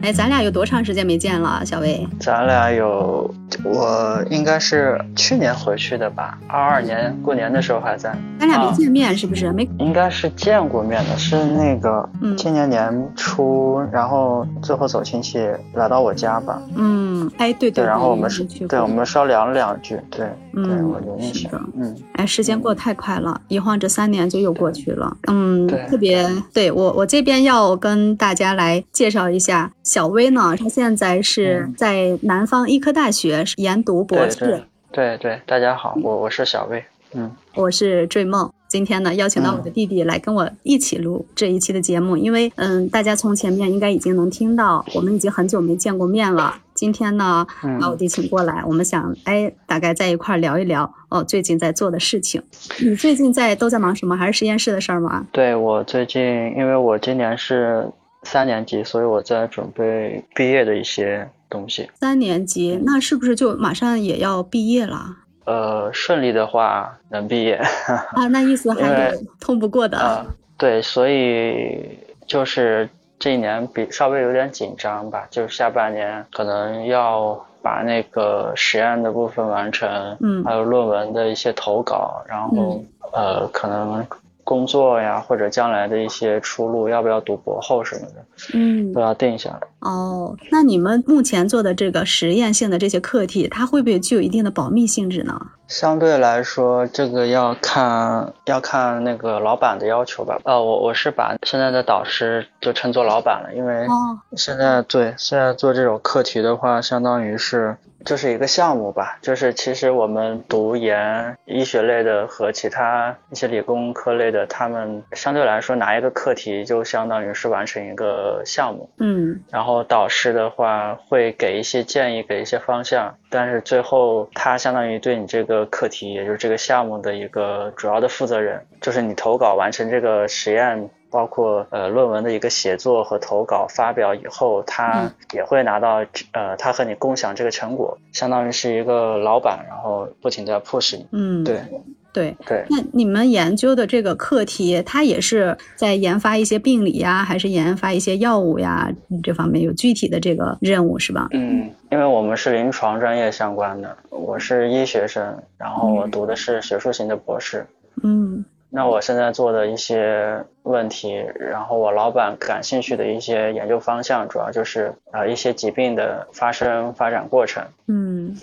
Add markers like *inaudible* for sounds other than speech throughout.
哎，咱俩有多长时间没见了，小薇？咱俩有，我应该是去年回去的吧，二二年过年的时候还在。咱俩没见面是不是？没，应该是见过面的，是那个今年年初，然后最后走亲戚来到我家吧。嗯，哎，对对，然后我们是，对，我们稍聊了两句，对，嗯，我有印象。嗯，哎，时间过得太快了，一晃这三年就又过去了。嗯，特别对我，我这边要跟大家来介绍一下。小薇呢？她现在是在南方医科大学研读博士。对对，大家好，我我是小魏，嗯，我是坠梦。今天呢，邀请到我的弟弟来跟我一起录这一期的节目，因为嗯，大家从前面应该已经能听到，我们已经很久没见过面了。今天呢，把我弟请过来，我们想哎，大概在一块聊一聊哦，最近在做的事情。你最近在都在忙什么？还是实验室的事儿吗？对我最近，因为我今年是。三年级，所以我在准备毕业的一些东西。三年级，那是不是就马上也要毕业了？呃，顺利的话能毕业。啊，那意思 *laughs* 还是通不过的。啊，对，所以就是这一年比稍微有点紧张吧，就是下半年可能要把那个实验的部分完成，嗯，还有论文的一些投稿，然后呃，可能。工作呀，或者将来的一些出路，要不要读博后什么的，嗯，都要定下来。哦，那你们目前做的这个实验性的这些课题，它会不会具有一定的保密性质呢？相对来说，这个要看要看那个老板的要求吧。呃，我我是把现在的导师就称作老板了，因为现在对现在做这种课题的话，相当于是。就是一个项目吧，就是其实我们读研医学类的和其他一些理工科类的，他们相对来说拿一个课题就相当于是完成一个项目，嗯，然后导师的话会给一些建议，给一些方向，但是最后他相当于对你这个课题，也就是这个项目的一个主要的负责人，就是你投稿完成这个实验。包括呃论文的一个写作和投稿发表以后，他也会拿到呃他和你共享这个成果，相当于是一个老板，然后不停的 push 你。嗯，对对对。那你们研究的这个课题，它也是在研发一些病理呀，还是研发一些药物呀？这方面有具体的这个任务是吧？嗯，因为我们是临床专业相关的，我是医学生，然后我读的是学术型的博士。嗯。那我现在做的一些问题，然后我老板感兴趣的一些研究方向，主要就是呃一些疾病的发生发展过程。嗯。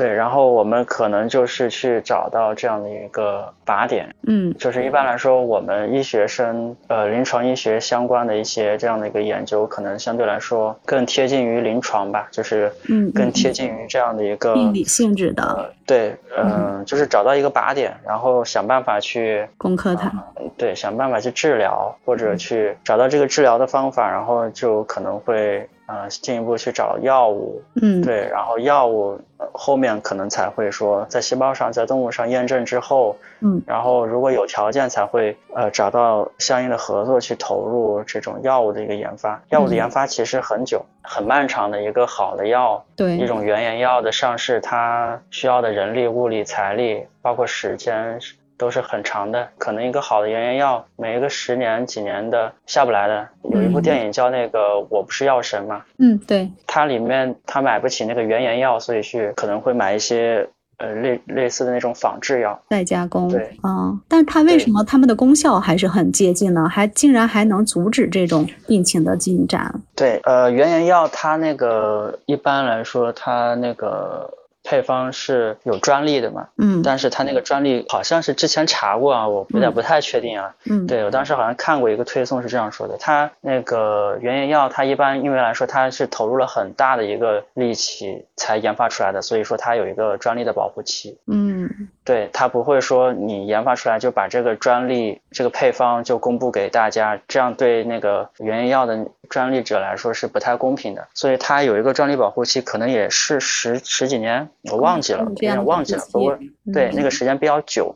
对，然后我们可能就是去找到这样的一个靶点，嗯，就是一般来说，我们医学生，呃，临床医学相关的一些这样的一个研究，可能相对来说更贴近于临床吧，就是嗯，更贴近于这样的一个病理性质的，对，嗯，就是找到一个靶点，然后想办法去攻克它，对，想办法去治疗，或者去找到这个治疗的方法，然后就可能会。呃，进一步去找药物，嗯，对，然后药物后面可能才会说在细胞上、在动物上验证之后，嗯，然后如果有条件才会呃找到相应的合作去投入这种药物的一个研发。药物的研发其实很久、很漫长的一个好的药，对，一种原研药的上市，它需要的人力、物力、财力，包括时间。都是很长的，可能一个好的原研药，每一个十年几年的下不来的。有一部电影叫那个《我不是药神》嘛，嗯，对，它里面他买不起那个原研药，所以去可能会买一些呃类类似的那种仿制药，再加工。对，嗯，但是它为什么他们的功效还是很接近呢？还竟然还能阻止这种病情的进展？对，呃，原研药它那个一般来说它那个。配方是有专利的嘛？嗯，但是它那个专利好像是之前查过啊，我有点不太确定啊。嗯，对我当时好像看过一个推送是这样说的，它那个原研药，它一般因为来说它是投入了很大的一个力气才研发出来的，所以说它有一个专利的保护期。嗯，对，它不会说你研发出来就把这个专利这个配方就公布给大家，这样对那个原研药的。专利者来说是不太公平的，所以它有一个专利保护期，可能也是十十几年，我忘记了，有点忘记了。不过对那个时间比较久，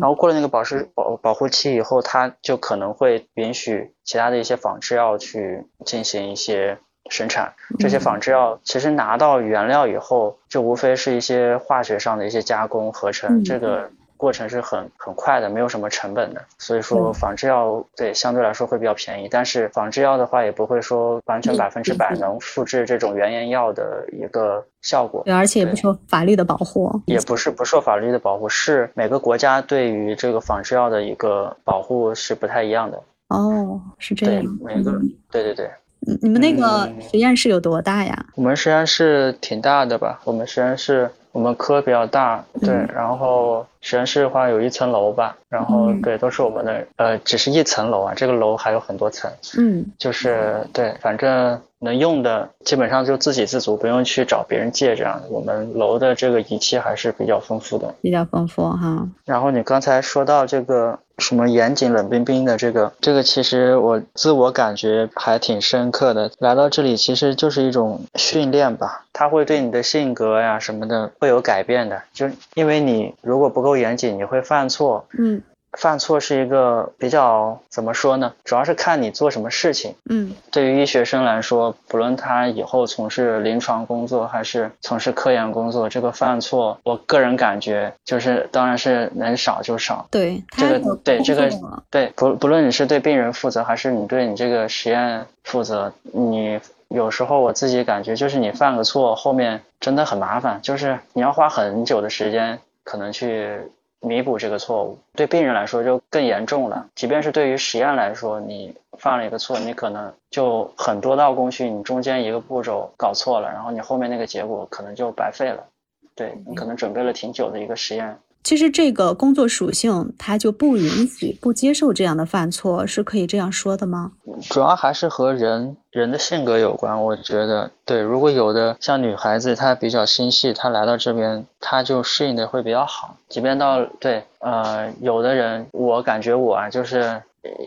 然后过了那个保湿保保护期以后，它就可能会允许其他的一些仿制药去进行一些生产。这些仿制药其实拿到原料以后，就无非是一些化学上的一些加工合成，这个。过程是很很快的，没有什么成本的。所以说仿制药对相对来说会比较便宜，但是仿制药的话也不会说完全百分之百能复制这种原研药的一个效果。对，而且也不受法律的保护。也不是不受法律的保护，是每个国家对于这个仿制药的一个保护是不太一样的。哦，是这样。对，每个对对对。你们那个实验室有多大呀？我们实验室挺大的吧？我们实验室，我们科比较大，对。然后实验室的话有一层楼吧，然后对，都是我们的，呃，只是一层楼啊，这个楼还有很多层。嗯，就是对，反正能用的基本上就自给自足，不用去找别人借这样。我们楼的这个仪器还是比较丰富的，比较丰富哈。然后你刚才说到这个。什么严谨冷冰冰的这个，这个其实我自我感觉还挺深刻的。来到这里其实就是一种训练吧，它会对你的性格呀什么的会有改变的。就因为你如果不够严谨，你会犯错。嗯。犯错是一个比较怎么说呢？主要是看你做什么事情。嗯，对于医学生来说，不论他以后从事临床工作还是从事科研工作，这个犯错，我个人感觉就是，当然是能少就少。对，这个对这个对不不论你是对病人负责，还是你对你这个实验负责，你有时候我自己感觉就是你犯个错，后面真的很麻烦，就是你要花很久的时间可能去。弥补这个错误，对病人来说就更严重了。即便是对于实验来说，你犯了一个错，你可能就很多道工序，你中间一个步骤搞错了，然后你后面那个结果可能就白费了。对你可能准备了挺久的一个实验。其实这个工作属性，它就不允许、不接受这样的犯错，是可以这样说的吗？主要还是和人人的性格有关。我觉得，对，如果有的像女孩子，她比较心细，她来到这边，她就适应的会比较好。即便到对，呃，有的人，我感觉我啊，就是，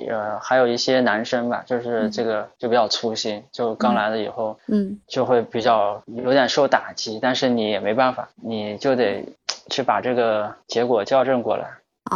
呃，还有一些男生吧，就是这个就比较粗心，就刚来了以后，嗯，就会比较有点受打击，但是你也没办法，你就得。去把这个结果校正过来，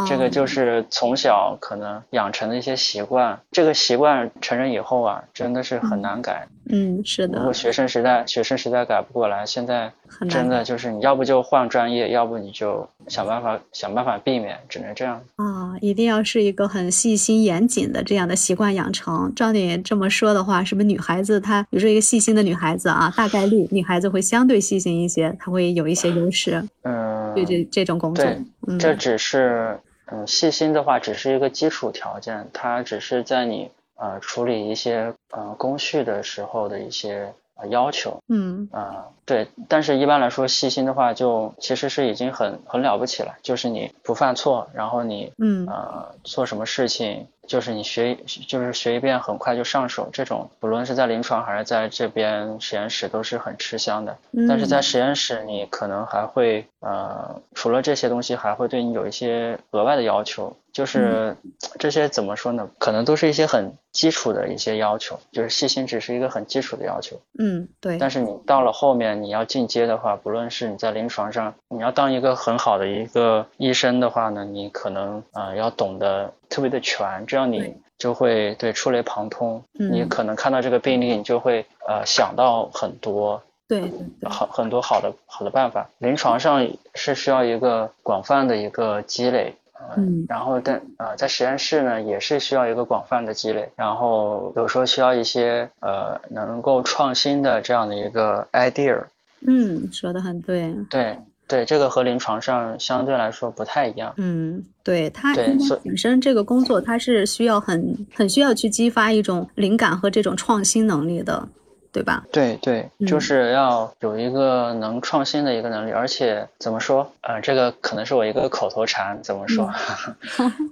这个就是从小可能养成的一些习惯。这个习惯成人以后啊，真的是很难改。嗯，是的。如果学生时代学生时代改不过来，现在真的就是你要不就换专业，要不你就想办法想办法避免，只能这样。啊，一定要是一个很细心严谨的这样的习惯养成。照你这么说的话，是不是女孩子她，比如说一个细心的女孩子啊，大概率女孩子会相对细心一些，她会有一些优势。嗯，对这这种工作，对，这只是嗯细心的话，只是一个基础条件，它只是在你。呃，处理一些呃工序的时候的一些呃要求，嗯，啊，对，但是一般来说，细心的话就其实是已经很很了不起了，就是你不犯错，然后你，嗯，呃，做什么事情。就是你学，就是学一遍很快就上手，这种不论是在临床还是在这边实验室都是很吃香的。但是在实验室，你可能还会呃，除了这些东西，还会对你有一些额外的要求。就是这些怎么说呢？可能都是一些很基础的一些要求，就是细心只是一个很基础的要求。嗯，对。但是你到了后面你要进阶的话，不论是你在临床上，你要当一个很好的一个医生的话呢，你可能呃要懂得。特别的全，这样你就会对触类旁通。嗯你可能看到这个病例，你就会呃想到很多，对，好很多好的好的办法。临床上是需要一个广泛的一个积累，嗯，然后但呃在实验室呢也是需要一个广泛的积累，然后有时候需要一些呃能够创新的这样的一个 idea。嗯，说的很对。对。对，这个和临床上相对来说不太一样。嗯，对，它本身这个工作它是需要很很需要去激发一种灵感和这种创新能力的，对吧？对对，就是要有一个能创新的一个能力，而且怎么说？呃，这个可能是我一个口头禅，怎么说？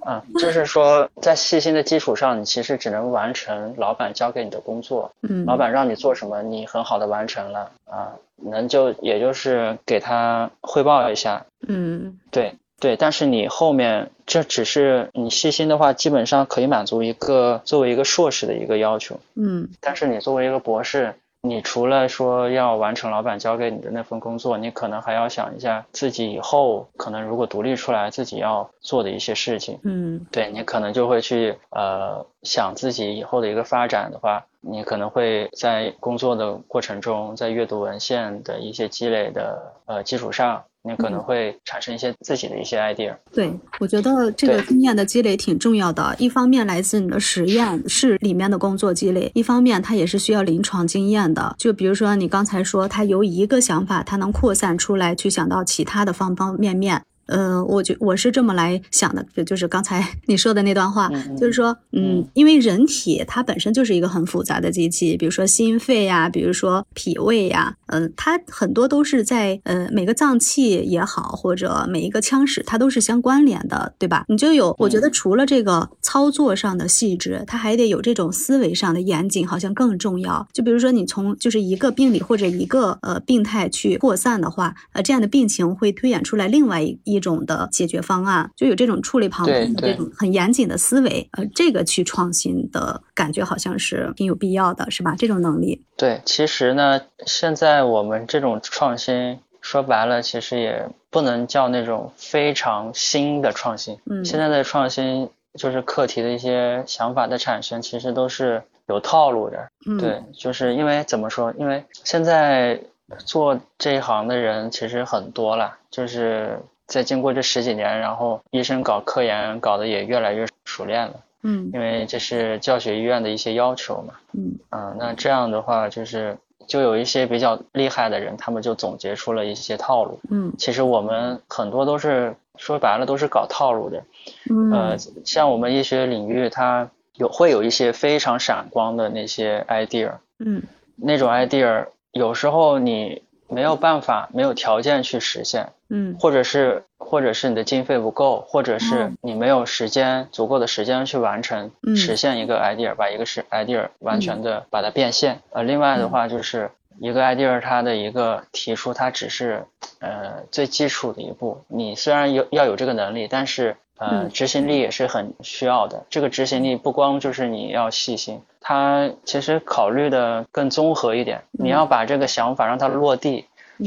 嗯，就是说在细心的基础上，你其实只能完成老板交给你的工作。嗯，老板让你做什么，你很好的完成了啊。能就也就是给他汇报一下，嗯，对对，但是你后面这只是你细心的话，基本上可以满足一个作为一个硕士的一个要求，嗯，但是你作为一个博士，你除了说要完成老板交给你的那份工作，你可能还要想一下自己以后可能如果独立出来自己要做的一些事情，嗯，对你可能就会去呃想自己以后的一个发展的话。你可能会在工作的过程中，在阅读文献的一些积累的呃基础上，你可能会产生一些自己的一些 idea。对，我觉得这个经验的积累挺重要的。一方面来自你的实验室里面的工作积累，一方面它也是需要临床经验的。就比如说你刚才说，它由一个想法，它能扩散出来，去想到其他的方方面面。呃，我觉我是这么来想的，就就是刚才你说的那段话，就是说，嗯，因为人体它本身就是一个很复杂的机器，比如说心肺呀，比如说脾胃呀，嗯，它很多都是在呃每个脏器也好，或者每一个腔室，它都是相关联的，对吧？你就有，我觉得除了这个操作上的细致，它还得有这种思维上的严谨，好像更重要。就比如说你从就是一个病理或者一个呃病态去扩散的话，呃，这样的病情会推演出来另外一一。种的解决方案，就有这种触类旁通的这种很严谨的思维，呃，这个去创新的感觉好像是挺有必要的，是吧？这种能力。对，其实呢，现在我们这种创新，说白了，其实也不能叫那种非常新的创新。嗯，现在的创新就是课题的一些想法的产生，其实都是有套路的。嗯，对，就是因为怎么说？因为现在做这一行的人其实很多了，就是。在经过这十几年，然后医生搞科研搞得也越来越熟练了，嗯，因为这是教学医院的一些要求嘛，嗯，啊，那这样的话就是就有一些比较厉害的人，他们就总结出了一些套路，嗯，其实我们很多都是说白了都是搞套路的，嗯，呃，像我们医学领域，它有会有一些非常闪光的那些 idea，嗯，那种 idea 有时候你。没有办法，没有条件去实现，嗯，或者是，或者是你的经费不够，或者是你没有时间足够的时间去完成，实现一个 idea，把一个是 idea 完全的把它变现。呃，另外的话就是一个 idea 它的一个提出，它只是呃最基础的一步。你虽然有要有这个能力，但是呃执行力也是很需要的。这个执行力不光就是你要细心。它其实考虑的更综合一点，你要把这个想法让它落地，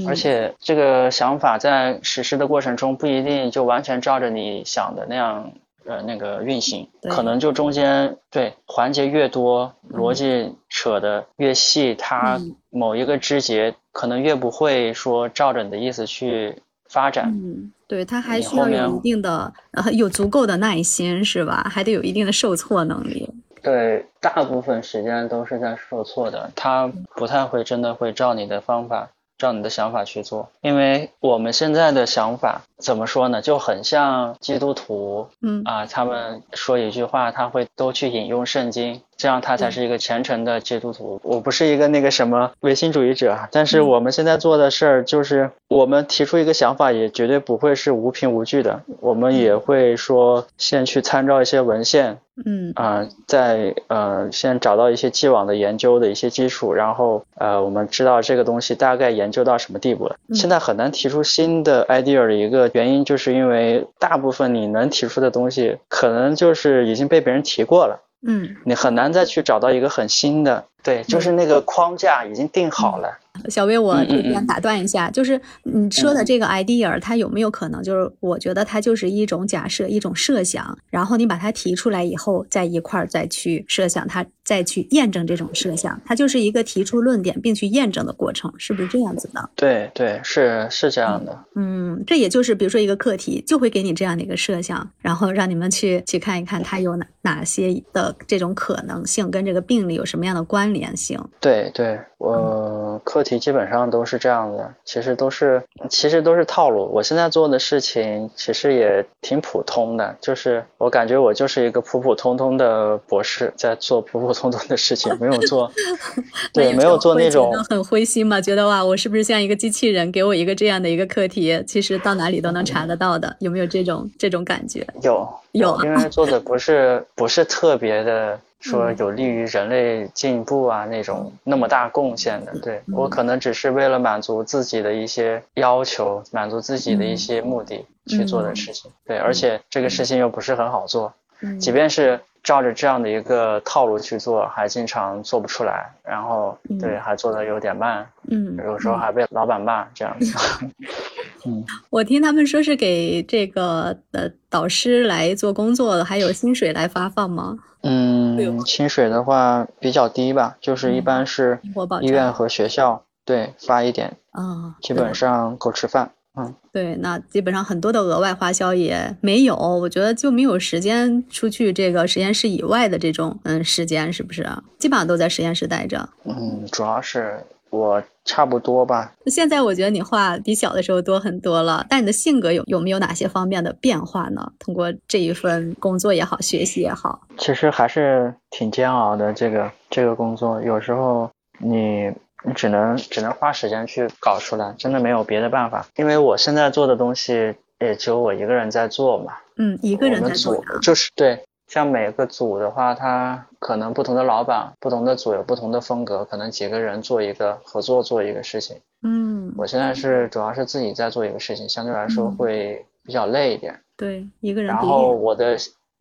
而且这个想法在实施的过程中不一定就完全照着你想的那样呃那个运行，可能就中间对环节越多，逻辑扯的越细，它某一个枝节可能越不会说照着你的意思去发展。嗯，对，他还需要有一定的呃有足够的耐心是吧？还得有一定的受挫能力。对，大部分时间都是在受挫的，他不太会真的会照你的方法，照你的想法去做，因为我们现在的想法怎么说呢，就很像基督徒，嗯啊，他们说一句话，他会都去引用圣经。这样他才是一个虔诚的基督徒。我不是一个那个什么唯心主义者，但是我们现在做的事儿就是，我们提出一个想法，也绝对不会是无凭无据的。我们也会说先去参照一些文献，嗯啊，在呃先找到一些既往的研究的一些基础，然后呃我们知道这个东西大概研究到什么地步了。现在很难提出新的 idea 的一个原因，就是因为大部分你能提出的东西，可能就是已经被别人提过了。嗯，你很难再去找到一个很新的，对，就是那个框架已经定好了。小薇，我这边打断一下，就是你说的这个 idea，它有没有可能就是我觉得它就是一种假设，一种设想，然后你把它提出来以后，再一块儿再去设想它，再去验证这种设想，它就是一个提出论点并去验证的过程，是不是这样子的？对对，是是这样的。嗯，这也就是比如说一个课题就会给你这样的一个设想，然后让你们去去看一看它有哪哪些的这种可能性，跟这个病例有什么样的关联性。对对，我课题。基本上都是这样的，其实都是其实都是套路。我现在做的事情其实也挺普通的，就是我感觉我就是一个普普通通的博士，在做普普通通的事情，*laughs* 没有做 *laughs* 对，没有做那种很灰心嘛，觉得哇，我是不是像一个机器人，给我一个这样的一个课题，其实到哪里都能查得到的，有没有这种这种感觉？有有，因为做的不是不是特别的。说有利于人类进步啊，那种那么大贡献的，对我可能只是为了满足自己的一些要求，满足自己的一些目的去做的事情，对，而且这个事情又不是很好做，即便是照着这样的一个套路去做，还经常做不出来，然后对，还做的有点慢，嗯，有时候还被老板骂这样子。*laughs* 嗯，我听他们说是给这个呃导师来做工作的，还有薪水来发放吗？嗯，薪水的话比较低吧，就是一般是医院和学校对发一点，啊，基本上够吃饭。嗯，对，那基本上很多的额外花销也没有，我觉得就没有时间出去这个实验室以外的这种嗯时间，是不是？基本上都在实验室待着。嗯，主要是我差不多吧。现在我觉得你话比小的时候多很多了，但你的性格有有没有哪些方面的变化呢？通过这一份工作也好，学习也好，其实还是挺煎熬的。这个这个工作有时候你。你只能只能花时间去搞出来，真的没有别的办法。因为我现在做的东西也只有我一个人在做嘛。嗯，一个人在做。就是对，像每个组的话，他可能不同的老板、不同的组有不同的风格，可能几个人做一个合作做一个事情。嗯，我现在是主要是自己在做一个事情，相对来说会比较累一点。对，一个人。然后我的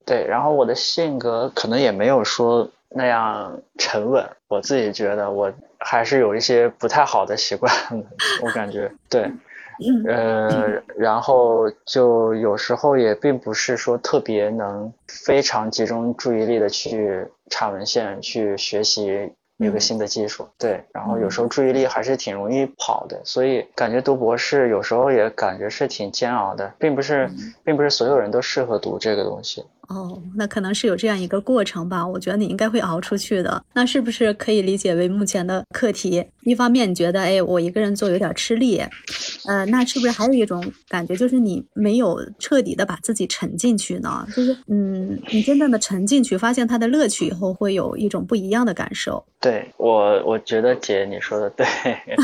对，然后我的性格可能也没有说那样沉稳，我自己觉得我。还是有一些不太好的习惯，我感觉对，*laughs* 呃，然后就有时候也并不是说特别能非常集中注意力的去查文献、去学习一个新的技术，对，然后有时候注意力还是挺容易跑的，所以感觉读博士有时候也感觉是挺煎熬的，并不是，并不是所有人都适合读这个东西。哦，那可能是有这样一个过程吧。我觉得你应该会熬出去的。那是不是可以理解为目前的课题？一方面你觉得，哎，我一个人做有点吃力，呃，那是不是还有一种感觉，就是你没有彻底的把自己沉进去呢？就是，嗯，你真正的沉进去，发现它的乐趣以后，会有一种不一样的感受。对我，我觉得姐你说的对，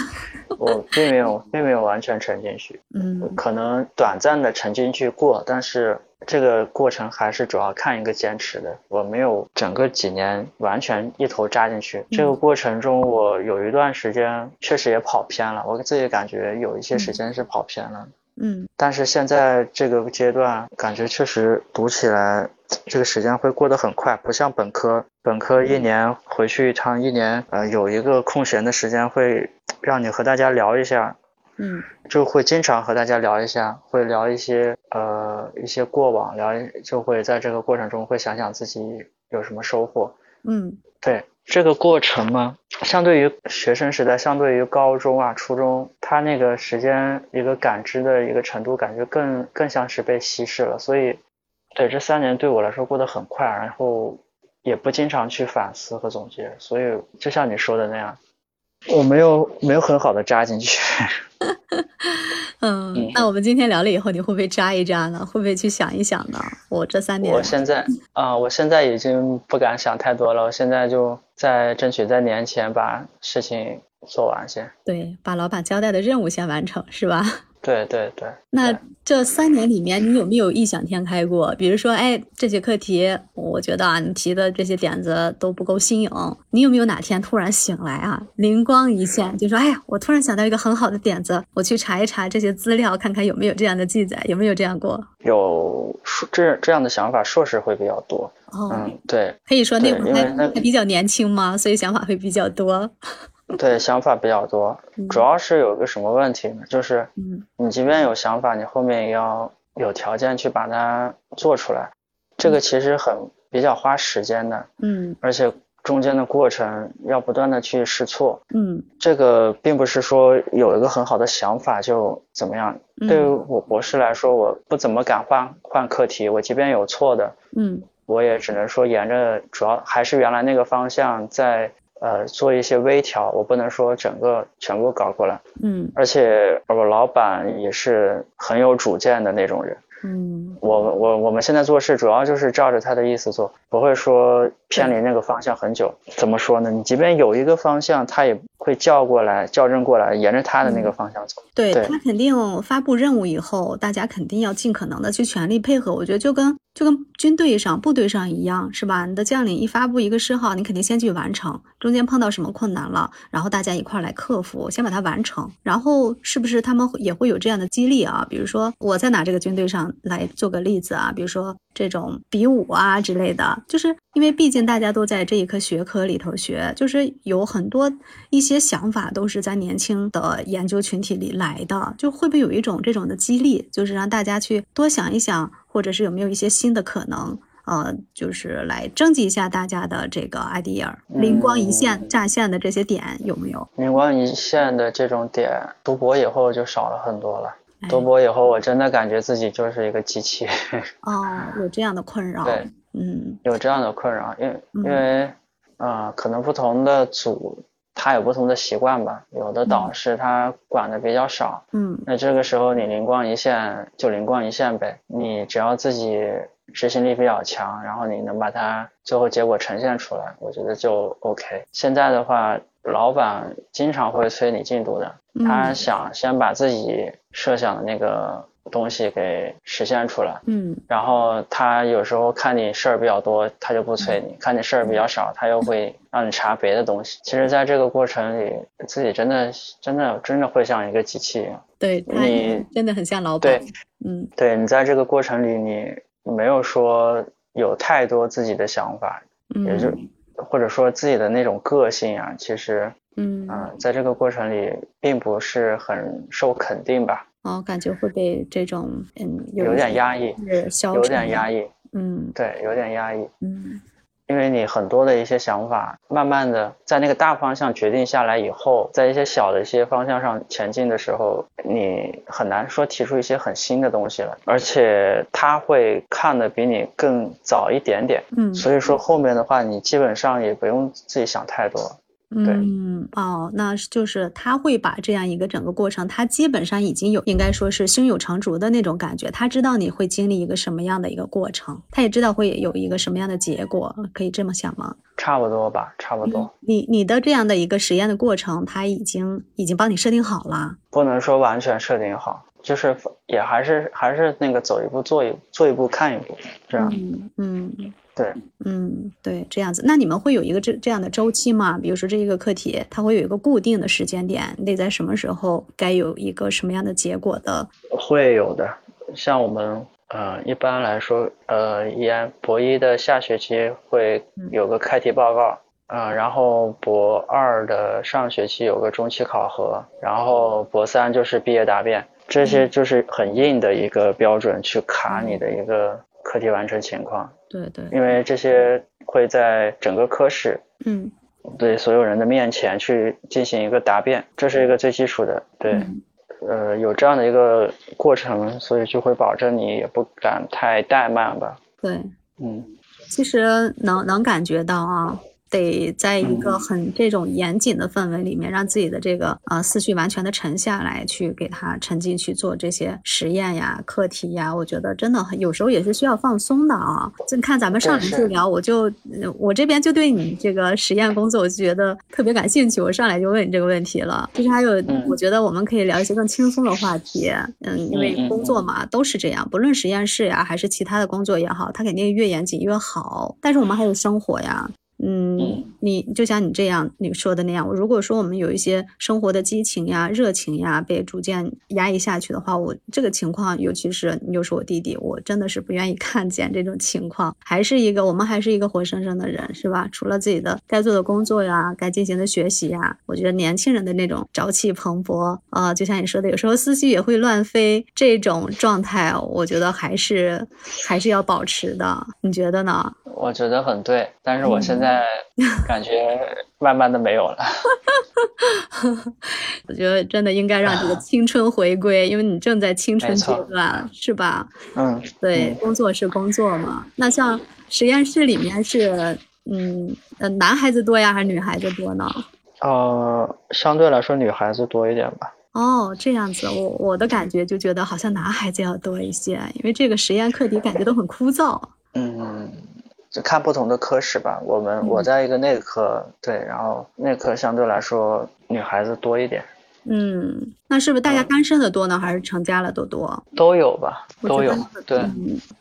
*laughs* 我并没有，并没有完全沉进去，嗯，可能短暂的沉进去过，但是。这个过程还是主要看一个坚持的，我没有整个几年完全一头扎进去。这个过程中，我有一段时间确实也跑偏了，我自己感觉有一些时间是跑偏了。嗯，但是现在这个阶段，感觉确实读起来这个时间会过得很快，不像本科，本科一年回去一趟，一年呃有一个空闲的时间会让你和大家聊一下。嗯，就会经常和大家聊一下，会聊一些呃一些过往，聊就会在这个过程中会想想自己有什么收获。嗯，对这个过程嘛，相对于学生时代，相对于高中啊、初中，他那个时间一个感知的一个程度，感觉更更像是被稀释了。所以，对这三年对我来说过得很快，然后也不经常去反思和总结。所以就像你说的那样。我没有没有很好的扎进去，*laughs* 嗯，那我们今天聊了以后，你会不会扎一扎呢？会不会去想一想呢？我这三年，我现在啊，我现在已经不敢想太多了，我现在就在争取在年前把事情做完先。对，把老板交代的任务先完成，是吧？对对对，那这三年里面，你有没有异想天开过？比如说，哎，这节课题，我觉得啊，你提的这些点子都不够新颖。你有没有哪天突然醒来啊，灵光一现，就说，哎呀，我突然想到一个很好的点子，我去查一查这些资料，看看有没有这样的记载，有没有这样过？有这这样的想法，硕士会比较多。哦，嗯，对，可以说那会儿还还比较年轻嘛？所以想法会比较多。对，想法比较多，主要是有个什么问题呢？就是，你即便有想法，你后面也要有条件去把它做出来，这个其实很比较花时间的，嗯，而且中间的过程要不断的去试错，嗯，这个并不是说有一个很好的想法就怎么样。对于我博士来说，我不怎么敢换换课题，我即便有错的，嗯，我也只能说沿着主要还是原来那个方向在。呃，做一些微调，我不能说整个全部搞过来。嗯，而且我老板也是很有主见的那种人。嗯，我我我们现在做事主要就是照着他的意思做，不会说偏离那个方向很久。怎么说呢？你即便有一个方向，他也会叫过来、校正过来，沿着他的那个方向走。对他肯定发布任务以后，大家肯定要尽可能的去全力配合。我觉得就跟就跟军队上、部队上一样，是吧？你的将领一发布一个示号，你肯定先去完成。中间碰到什么困难了，然后大家一块来克服，先把它完成。然后是不是他们也会有这样的激励啊？比如说，我在拿这个军队上来做个例子啊，比如说这种比武啊之类的，就是因为毕竟大家都在这一科学科里头学，就是有很多一些想法都是在年轻的研究群体里来的，就会不会有一种这种的激励，就是让大家去多想一想，或者是有没有一些新的可能？呃，就是来征集一下大家的这个 idea，灵光一现、乍现的这些点有没有？灵光一现的这种点，读博以后就少了很多了。读博以后，我真的感觉自己就是一个机器。*laughs* 哦，有这样的困扰。对，嗯，有这样的困扰，因为因为，呃，可能不同的组他有不同的习惯吧。有的导师他管的比较少，嗯，那这个时候你灵光一现就灵光一现呗，你只要自己执行力比较强，然后你能把它最后结果呈现出来，我觉得就 OK。现在的话。老板经常会催你进度的，他想先把自己设想的那个东西给实现出来。嗯，然后他有时候看你事儿比较多，他就不催你；看你事儿比较少，他又会让你查别的东西。其实，在这个过程里，自己真的、真的、真的会像一个机器一样。对，你真的很像老板。对，嗯，对你在这个过程里，你没有说有太多自己的想法，也就。或者说自己的那种个性啊，其实，嗯啊在这个过程里并不是很受肯定吧？哦，感觉会被这种嗯有点压抑，有点压抑，嗯，对，有点压抑，嗯。因为你很多的一些想法，慢慢的在那个大方向决定下来以后，在一些小的一些方向上前进的时候，你很难说提出一些很新的东西了，而且他会看的比你更早一点点，嗯，所以说后面的话，你基本上也不用自己想太多。嗯哦，那就是他会把这样一个整个过程，他基本上已经有应该说是胸有成竹的那种感觉，他知道你会经历一个什么样的一个过程，他也知道会有一个什么样的结果，可以这么想吗？差不多吧，差不多。你你的这样的一个实验的过程，他已经已经帮你设定好了，不能说完全设定好，就是也还是还是那个走一步做一做一步看一步这样。嗯嗯。对，嗯，对，这样子。那你们会有一个这这样的周期吗？比如说这一个课题，它会有一个固定的时间点，你得在什么时候该有一个什么样的结果的？会有的。像我们，呃，一般来说，呃，研博一的下学期会有个开题报告，啊，然后博二的上学期有个中期考核，然后博三就是毕业答辩，这些就是很硬的一个标准去卡你的一个课题完成情况。对对，因为这些会在整个科室，嗯，对所有人的面前去进行一个答辩，这是一个最基础的，对，呃，有这样的一个过程，所以就会保证你也不敢太怠慢吧。对，嗯，其实能能感觉到啊。得在一个很这种严谨的氛围里面，让自己的这个呃思绪完全的沉下来，去给他沉浸去做这些实验呀、课题呀。我觉得真的有时候也是需要放松的啊。就看咱们上来就聊，我就我这边就对你这个实验工作，我就觉得特别感兴趣。我上来就问你这个问题了。其实还有，我觉得我们可以聊一些更轻松的话题。嗯，因为工作嘛都是这样，不论实验室呀还是其他的工作也好，它肯定越严谨越好。但是我们还有生活呀。嗯，你就像你这样你说的那样，如果说我们有一些生活的激情呀、热情呀被逐渐压抑下去的话，我这个情况，尤其是你又是我弟弟，我真的是不愿意 *laughs* 看见这种情况。还是一个我们还是一个活生生的人，是吧？除了自己的该做的工作呀、该进行的学习呀，我觉得年轻人的那种朝气蓬勃啊，就像你说的，有时候思绪也会乱飞，这种状态，我觉得还是还是要保持的。你觉得呢？我觉得很对，但是我现在 *laughs* 感觉慢慢的没有了。*laughs* 我觉得真的应该让这个青春回归，因为你正在青春阶段，是吧？嗯，对，工作是工作嘛。那像实验室里面是，嗯，呃，男孩子多呀，还是女孩子多呢？呃，相对来说女孩子多一点吧。哦，这样子，我我的感觉就觉得好像男孩子要多一些，因为这个实验课题感觉都很枯燥。嗯。就看不同的科室吧。我们我在一个内科，对，然后内科相对来说女孩子多一点。嗯，那是不是大家单身的多呢，还是成家了的多？都有吧，都有。对，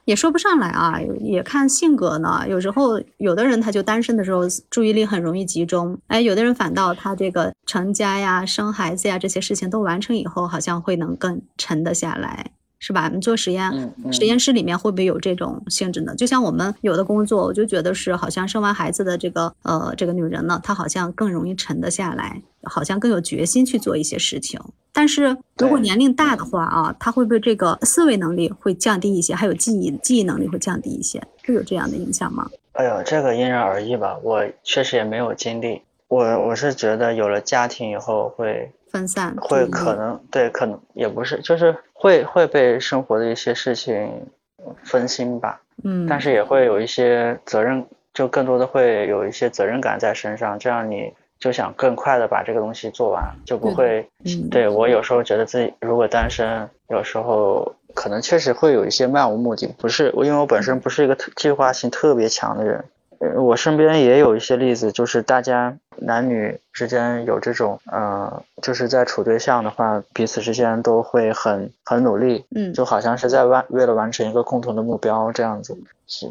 也说不上来啊，也看性格呢。有时候有的人他就单身的时候注意力很容易集中，哎，有的人反倒他这个成家呀、生孩子呀这些事情都完成以后，好像会能更沉得下来。是吧？你做实验，实验室里面会不会有这种性质呢？就像我们有的工作，我就觉得是好像生完孩子的这个呃这个女人呢，她好像更容易沉得下来，好像更有决心去做一些事情。但是如果年龄大的话啊，她会不会这个思维能力会降低一些，还有记忆记忆能力会降低一些，会有这样的影响吗？哎呦，这个因人而异吧。我确实也没有经历。我我是觉得有了家庭以后会分散，会可能对，可能也不是，就是会会被生活的一些事情分心吧。嗯，但是也会有一些责任，就更多的会有一些责任感在身上，这样你就想更快的把这个东西做完，就不会。对我有时候觉得自己如果单身，有时候可能确实会有一些漫无目的，不是，因为我本身不是一个特计划性特别强的人。我身边也有一些例子，就是大家男女之间有这种，呃，就是在处对象的话，彼此之间都会很很努力，嗯，就好像是在完为了完成一个共同的目标这样子。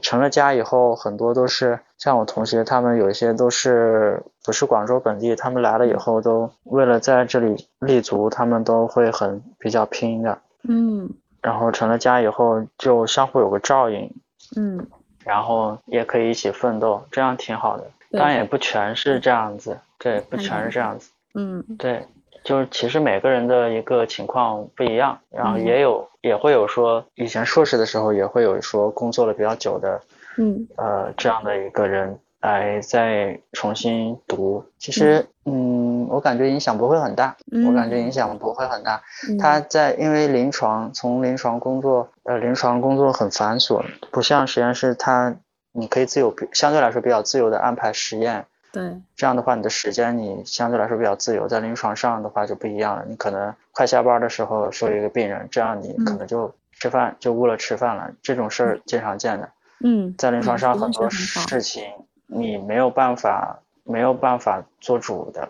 成了家以后，很多都是像我同学，他们有一些都是不是广州本地，他们来了以后都为了在这里立足，他们都会很比较拼的，嗯，然后成了家以后就相互有个照应，嗯。然后也可以一起奋斗，这样挺好的。当然也不全是这样子，对，不全是这样子。嗯，对，就是其实每个人的一个情况不一样，然后也有也会有说以前硕士的时候也会有说工作了比较久的，嗯，呃这样的一个人。来再重新读，其实，嗯，我感觉影响不会很大，我感觉影响不会很大。他在因为临床从临床工作，呃，临床工作很繁琐，不像实验室，它你可以自由，相对来说比较自由的安排实验。对，这样的话，你的时间你相对来说比较自由，在临床上的话就不一样了。你可能快下班的时候收一个病人，这样你可能就吃饭就误了吃饭了，这种事儿经常见的。嗯，在临床上很多事情。你没有办法，没有办法做主的，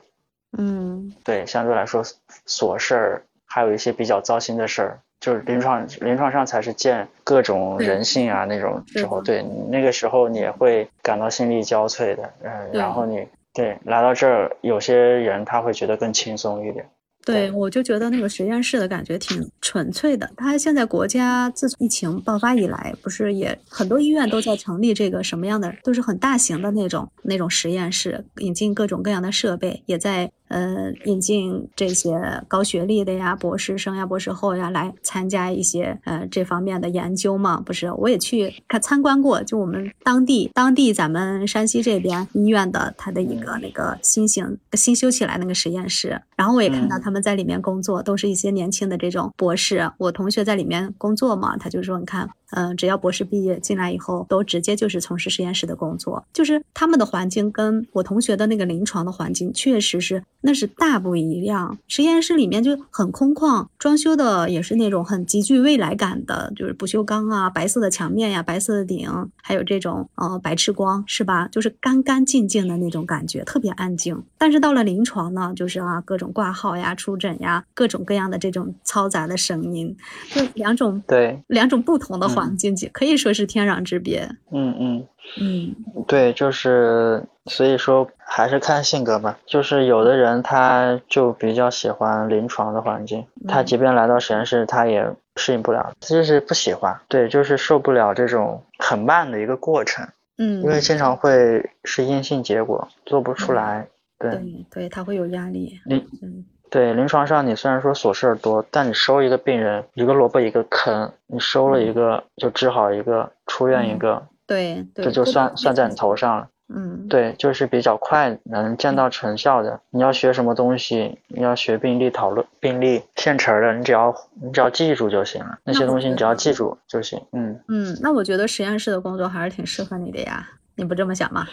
嗯，对，相对来说琐事儿，还有一些比较糟心的事儿，就是临床临床上才是见各种人性啊那种时候，对，那个时候你也会感到心力交瘁的，嗯，然后你对来到这儿，有些人他会觉得更轻松一点。对，我就觉得那个实验室的感觉挺纯粹的。他现在国家自从疫情爆发以来，不是也很多医院都在成立这个什么样的，都是很大型的那种那种实验室，引进各种各样的设备，也在。呃，引进这些高学历的呀，博士生呀、博士后呀，来参加一些呃这方面的研究嘛？不是，我也去看参观过，就我们当地当地咱们山西这边医院的他的一个那个新型新修起来那个实验室，然后我也看到他们在里面工作，都是一些年轻的这种博士。我同学在里面工作嘛，他就说，你看。嗯，只要博士毕业进来以后，都直接就是从事实验室的工作，就是他们的环境跟我同学的那个临床的环境确实是那是大不一样。实验室里面就很空旷，装修的也是那种很极具未来感的，就是不锈钢啊，白色的墙面呀，白色的顶，还有这种呃白炽光，是吧？就是干干净净的那种感觉，特别安静。但是到了临床呢，就是啊各种挂号呀、出诊呀，各种各样的这种嘈杂的声音，就两种对两种不同的环。经济可以说是天壤之别。嗯嗯嗯，对，就是所以说还是看性格吧。就是有的人他就比较喜欢临床的环境，他即便来到实验室，他也适应不了，就是不喜欢。对，就是受不了这种很慢的一个过程。嗯，因为经常会是阴性结果，做不出来。对对，他会有压力。嗯。对，临床上你虽然说琐事儿多，但你收一个病人，一个萝卜一个坑，你收了一个就治好一个，出院一个，对，这就算算在你头上了。嗯，对，就是比较快能见到成效的。你要学什么东西，你要学病例讨论、病例现成的，你只要你只要记住就行了。那些东西你只要记住就行。嗯嗯，那我觉得实验室的工作还是挺适合你的呀，你不这么想吗？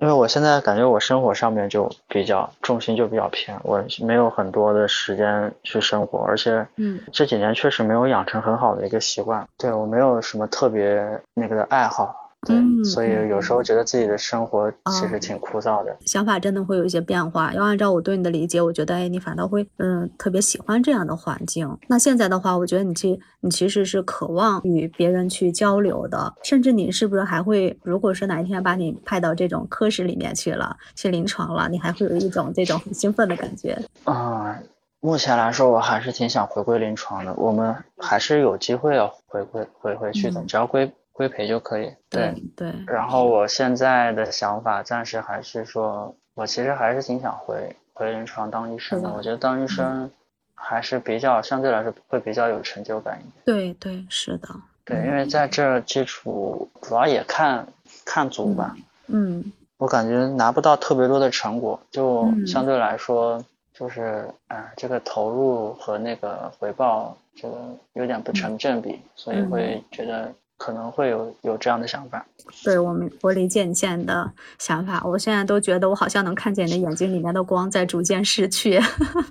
因为我现在感觉我生活上面就比较重心就比较偏，我没有很多的时间去生活，而且，嗯，这几年确实没有养成很好的一个习惯，对我没有什么特别那个的爱好。对，所以有时候觉得自己的生活其实挺枯燥的，想法真的会有一些变化。要按照我对你的理解，我觉得，哎，你反倒会，嗯，特别喜欢这样的环境。那现在的话，我觉得你其你其实是渴望与别人去交流的，甚至你是不是还会，如果是哪一天把你派到这种科室里面去了，去临床了，你还会有一种这种很兴奋的感觉？啊，目前来说，我还是挺想回归临床的。我们还是有机会要回归回回去的，只要归。规培就可以，对对。然后我现在的想法暂时还是说，我其实还是挺想回回临床当医生的。我觉得当医生还是比较相对来说会比较有成就感一点。对对，是的。对，因为在这基础主要也看看组吧。嗯。我感觉拿不到特别多的成果，就相对来说，就是啊，这个投入和那个回报这个有点不成正比，所以会觉得可能会有有这样的想法。对我们，我理解你现在的想法。我现在都觉得我好像能看见你的眼睛里面的光在逐渐逝去。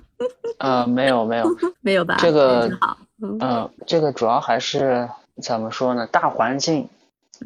*laughs* 呃，没有没有 *laughs* 没有吧？这个好，嗯，这个主要还是怎么说呢？大环境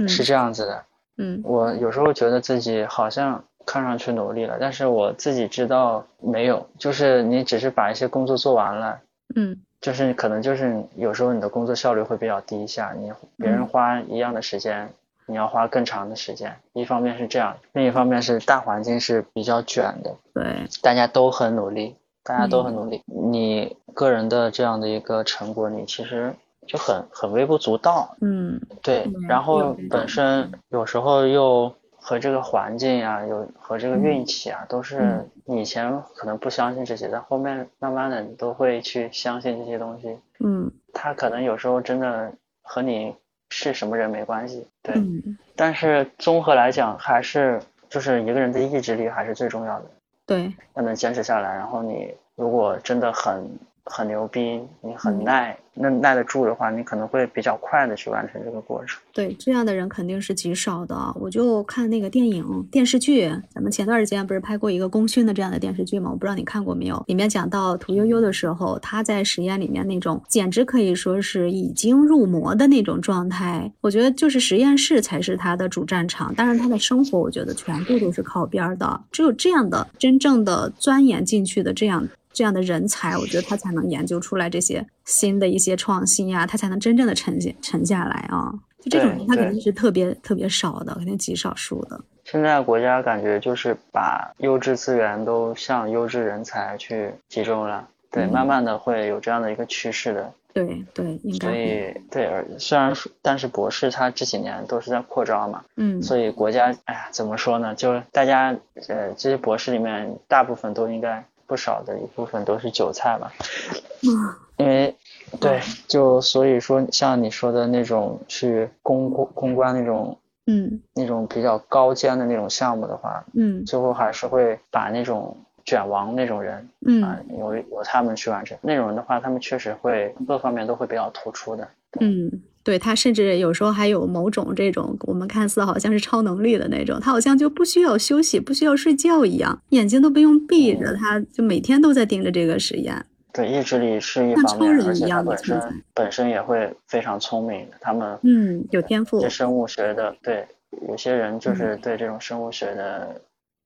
是这样子的。嗯，我有时候觉得自己好像看上去努力了，但是我自己知道没有，就是你只是把一些工作做完了，嗯，就是可能就是有时候你的工作效率会比较低一下，你别人花一样的时间，你要花更长的时间，一方面是这样，另一方面是大环境是比较卷的，对，大家都很努力，大家都很努力，你个人的这样的一个成果，你其实。就很很微不足道，嗯，对，然后本身有时候又和这个环境啊，有和这个运气啊，都是你以前可能不相信这些，但后面慢慢的你都会去相信这些东西，嗯，他可能有时候真的和你是什么人没关系，对，但是综合来讲，还是就是一个人的意志力还是最重要的，对，要能坚持下来，然后你如果真的很。很牛逼，你很耐，那耐得住的话，你可能会比较快的去完成这个过程。对，这样的人肯定是极少的。我就看那个电影、电视剧，咱们前段时间不是拍过一个功勋的这样的电视剧吗？我不知道你看过没有。里面讲到屠呦呦的时候，她在实验里面那种，简直可以说是已经入魔的那种状态。我觉得就是实验室才是她的主战场，当然她的生活，我觉得全部都是靠边的。只有这样的真正的钻研进去的这样。这样的人才，我觉得他才能研究出来这些新的一些创新呀，他才能真正的沉下沉下来啊。就这种人，他肯定是特别特别少的，肯定极少数的。现在国家感觉就是把优质资源都向优质人才去集中了，对，慢慢的会有这样的一个趋势的。对对，应该。所以对，而虽然说，但是博士他这几年都是在扩招嘛，嗯，所以国家，哎呀，怎么说呢？就是大家，呃，这些博士里面，大部分都应该。不少的一部分都是韭菜嘛，因为对，就所以说像你说的那种去攻攻关那种，嗯，那种比较高尖的那种项目的话，嗯，最后还是会把那种卷王那种人，嗯，由由他们去完成。那种人的话，他们确实会各方面都会比较突出的，嗯。对他，甚至有时候还有某种这种我们看似好像是超能力的那种，他好像就不需要休息，不需要睡觉一样，眼睛都不用闭着，他就每天都在盯着这个实验。对，意志力是一方面，而且他本身本身也会非常聪明。他们嗯，有天赋。这生物学的，对，有些人就是对这种生物学的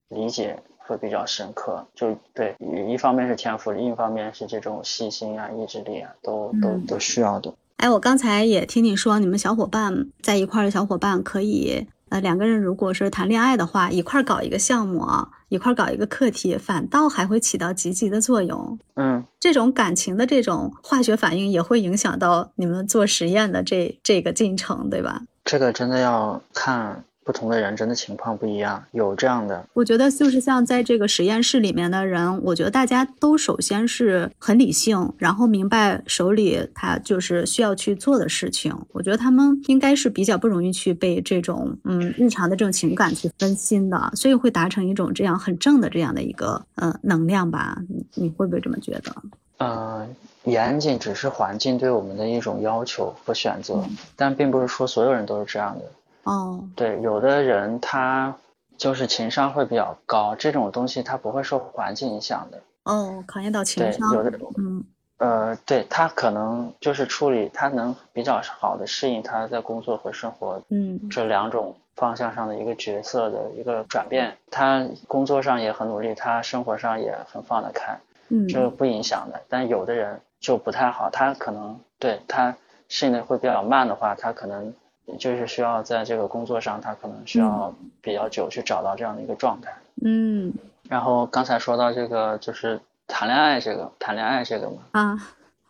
理解会比较深刻。就对，一方面是天赋，另一方面是这种细心啊、意志力啊，都都都需要的。哎，我刚才也听你说，你们小伙伴在一块儿的小伙伴可以，呃，两个人如果是谈恋爱的话，一块儿搞一个项目啊，一块儿搞一个课题，反倒还会起到积极的作用。嗯，这种感情的这种化学反应也会影响到你们做实验的这这个进程，对吧？这个真的要看。不同的人真的情况不一样，有这样的。我觉得就是像在这个实验室里面的人，我觉得大家都首先是很理性，然后明白手里他就是需要去做的事情。我觉得他们应该是比较不容易去被这种嗯日常的这种情感去分心的，所以会达成一种这样很正的这样的一个呃能量吧。你你会不会这么觉得？嗯，严谨只是环境对我们的一种要求和选择，但并不是说所有人都是这样的。哦，对，有的人他就是情商会比较高，这种东西他不会受环境影响的。哦，考验到情商。对，有的，嗯，呃，对他可能就是处理，他能比较好的适应他在工作和生活，嗯，这两种方向上的一个角色的一个转变。他工作上也很努力，他生活上也很放得开，嗯，这个不影响的。但有的人就不太好，他可能对他适应的会比较慢的话，他可能。就是需要在这个工作上，他可能需要比较久去找到这样的一个状态。嗯。然后刚才说到这个，就是谈恋爱这个，谈恋爱这个嘛。啊。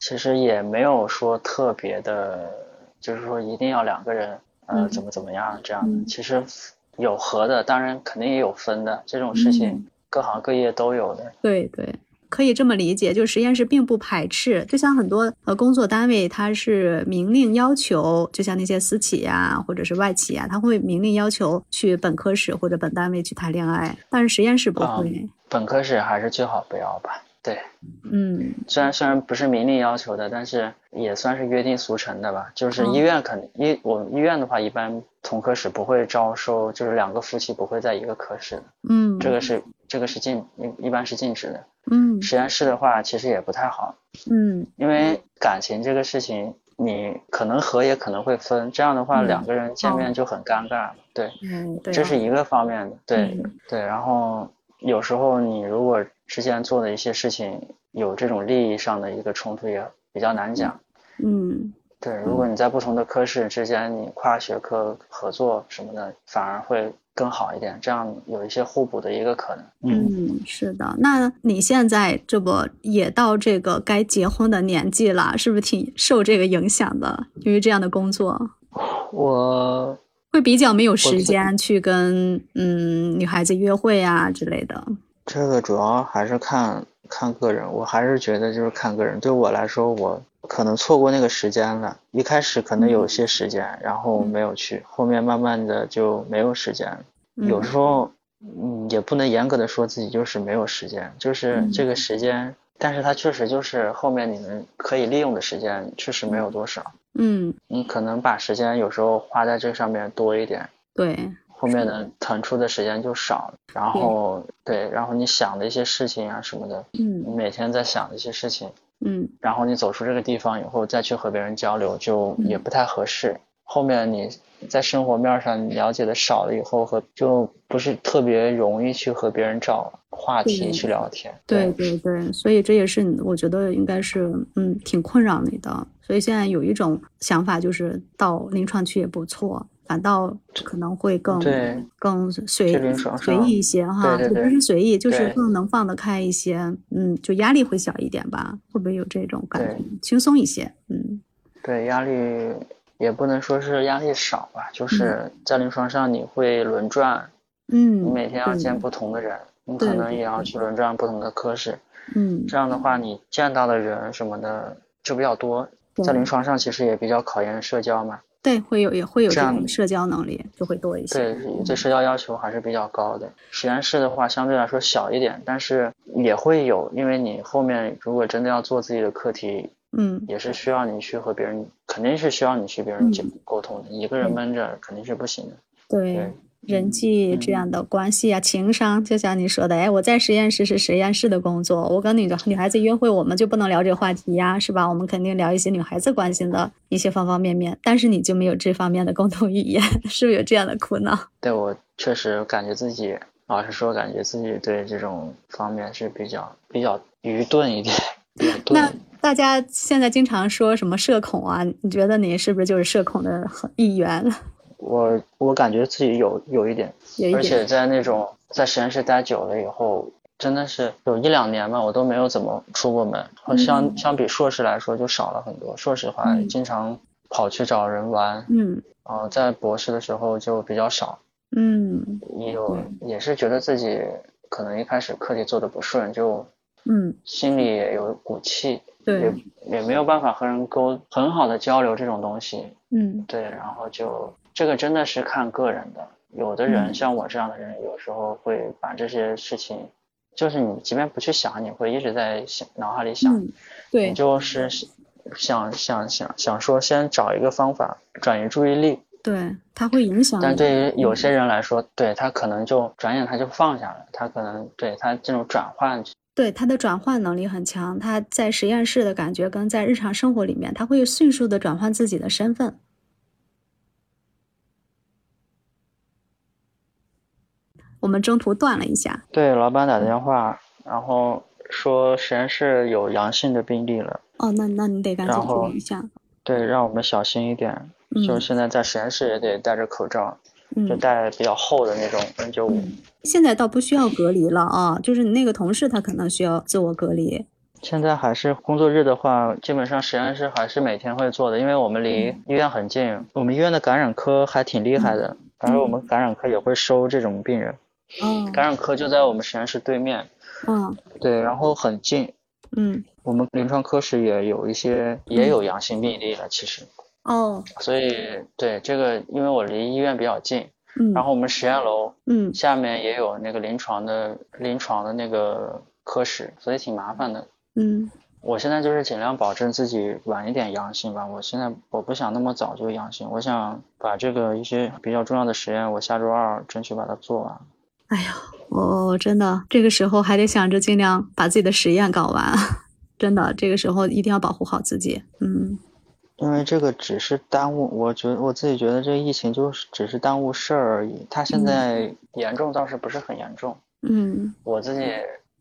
其实也没有说特别的，就是说一定要两个人，呃，怎么怎么样这样的。其实有合的，当然肯定也有分的，这种事情各行各业都有的。对对。可以这么理解，就实验室并不排斥，就像很多呃工作单位，它是明令要求，就像那些私企呀或者是外企啊，他会明令要求去本科室或者本单位去谈恋爱，但是实验室不会。本科室还是最好不要吧。对，嗯，虽然虽然不是明令要求的，但是也算是约定俗成的吧。就是医院肯医我们医院的话，一般同科室不会招收，就是两个夫妻不会在一个科室的。嗯，这个是这个是禁一一般是禁止的。嗯，实验室的话其实也不太好。嗯，因为感情这个事情，你可能合也可能会分，这样的话两个人见面就很尴尬。对，嗯，这是一个方面的。对对，然后有时候你如果之前做的一些事情有这种利益上的一个冲突，也比较难讲。嗯，对，如果你在不同的科室之间，你跨学科合作什么的，反而会更好一点，这样有一些互补的一个可能。嗯，是的。那你现在这不也到这个该结婚的年纪了，是不是挺受这个影响的？因为这样的工作，我会比较没有时间去跟嗯女孩子约会啊之类的。这个主要还是看看个人，我还是觉得就是看个人。对我来说，我可能错过那个时间了。一开始可能有些时间，然后没有去，后面慢慢的就没有时间。有时候，嗯，也不能严格的说自己就是没有时间，就是这个时间，但是它确实就是后面你们可以利用的时间确实没有多少。嗯，你可能把时间有时候花在这上面多一点。对。后面的腾出的时间就少，然后对，然后你想的一些事情啊什么的，嗯，你每天在想的一些事情，嗯，然后你走出这个地方以后再去和别人交流，就也不太合适。后面你在生活面上了解的少了以后，和就不是特别容易去和别人找话题去聊天。对对对，所以这也是我觉得应该是嗯挺困扰你的。所以现在有一种想法，就是到临床去也不错。反倒可能会更更随随意一些哈，也不是随意，就是更能放得开一些，嗯，就压力会小一点吧？会不会有这种感觉？轻松一些，嗯，对，压力也不能说是压力少吧，就是在临床上你会轮转，嗯，你每天要见不同的人，你可能也要去轮转不同的科室，嗯，这样的话你见到的人什么的就比较多，在临床上其实也比较考验社交嘛。对，会有也会有这种社交能力，就会多一些。对，对社交要求还是比较高的。实验室的话，相对来说小一点，但是也会有，因为你后面如果真的要做自己的课题，嗯，也是需要你去和别人，肯定是需要你去别人沟通的，一个人闷着肯定是不行的。对。人际这样的关系啊，情商，就像你说的，哎，我在实验室是实验室的工作，我跟女女孩子约会，我们就不能聊这个话题呀，是吧？我们肯定聊一些女孩子关心的一些方方面面，但是你就没有这方面的共同语言，*laughs* 是不是有这样的苦恼？对我确实感觉自己，老实说，感觉自己对这种方面是比较比较愚钝一点。*laughs* 那大家现在经常说什么社恐啊？你觉得你是不是就是社恐的一员？我我感觉自己有有一点，而且在那种在实验室待久了以后，真的是有一两年吧，我都没有怎么出过门。相相比硕士来说，就少了很多。硕士的话，经常跑去找人玩，嗯，然后在博士的时候就比较少，嗯，也有也是觉得自己可能一开始课题做的不顺，就嗯，心里也有股气，对，也也没有办法和人沟很好的交流这种东西，嗯，对，然后就。这个真的是看个人的，有的人像我这样的人，有时候会把这些事情，就是你即便不去想，你会一直在想脑海里想，对，你就是想想想想说，先找一个方法转移注意力，对，它会影响。但对于有些人来说，对他可能就转眼他就放下了，他可能对他这种转换，对他的转换能力很强，他在实验室的感觉跟在日常生活里面，他会迅速的转换自己的身份。我们中途断了一下，对老板打电话，然后说实验室有阳性的病例了。哦，那那你得赶紧注意一下。对，让我们小心一点。嗯。就现在在实验室也得戴着口罩，就戴比较厚的那种 N95。现在倒不需要隔离了啊，就是你那个同事他可能需要自我隔离。现在还是工作日的话，基本上实验室还是每天会做的，因为我们离医院很近，我们医院的感染科还挺厉害的，反正我们感染科也会收这种病人。嗯，感染科就在我们实验室对面。嗯，对，然后很近。嗯，我们临床科室也有一些也有阳性病例了，其实。哦。所以，对这个，因为我离医院比较近。嗯。然后我们实验楼，嗯，下面也有那个临床的临床的那个科室，所以挺麻烦的。嗯，我现在就是尽量保证自己晚一点阳性吧。我现在我不想那么早就阳性，我想把这个一些比较重要的实验，我下周二争取把它做完。哎呀，我真的这个时候还得想着尽量把自己的实验搞完，*laughs* 真的这个时候一定要保护好自己。嗯。因为这个只是耽误，我觉得我自己觉得这个疫情就是只是耽误事儿而已。它现在严重倒是不是很严重。嗯。我自己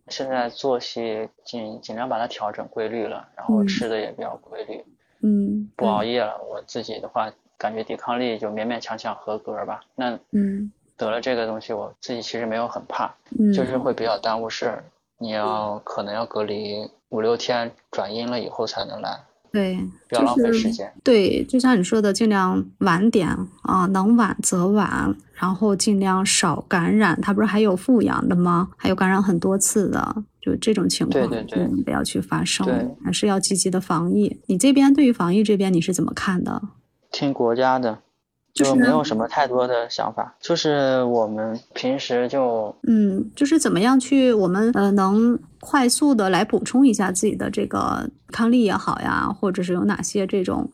现在作息尽尽量把它调整规律了，然后吃的也比较规律。嗯。不熬夜了，我自己的话感觉抵抗力就勉勉强强合格吧。那嗯。得了这个东西，我自己其实没有很怕，嗯，就是会比较耽误事儿。你要可能要隔离五六天，转阴了以后才能来。对，不要浪费时间。对，就像你说的，尽量晚点啊，能晚则晚，然后尽量少感染。他不是还有复阳的吗？还有感染很多次的，就这种情况，对对对，不要去发生。还是要积极的防疫。你这边对于防疫这边你是怎么看的？听国家的。就没有什么太多的想法，就是我们平时就嗯，就是怎么样去我们呃能快速的来补充一下自己的这个抗力也好呀，或者是有哪些这种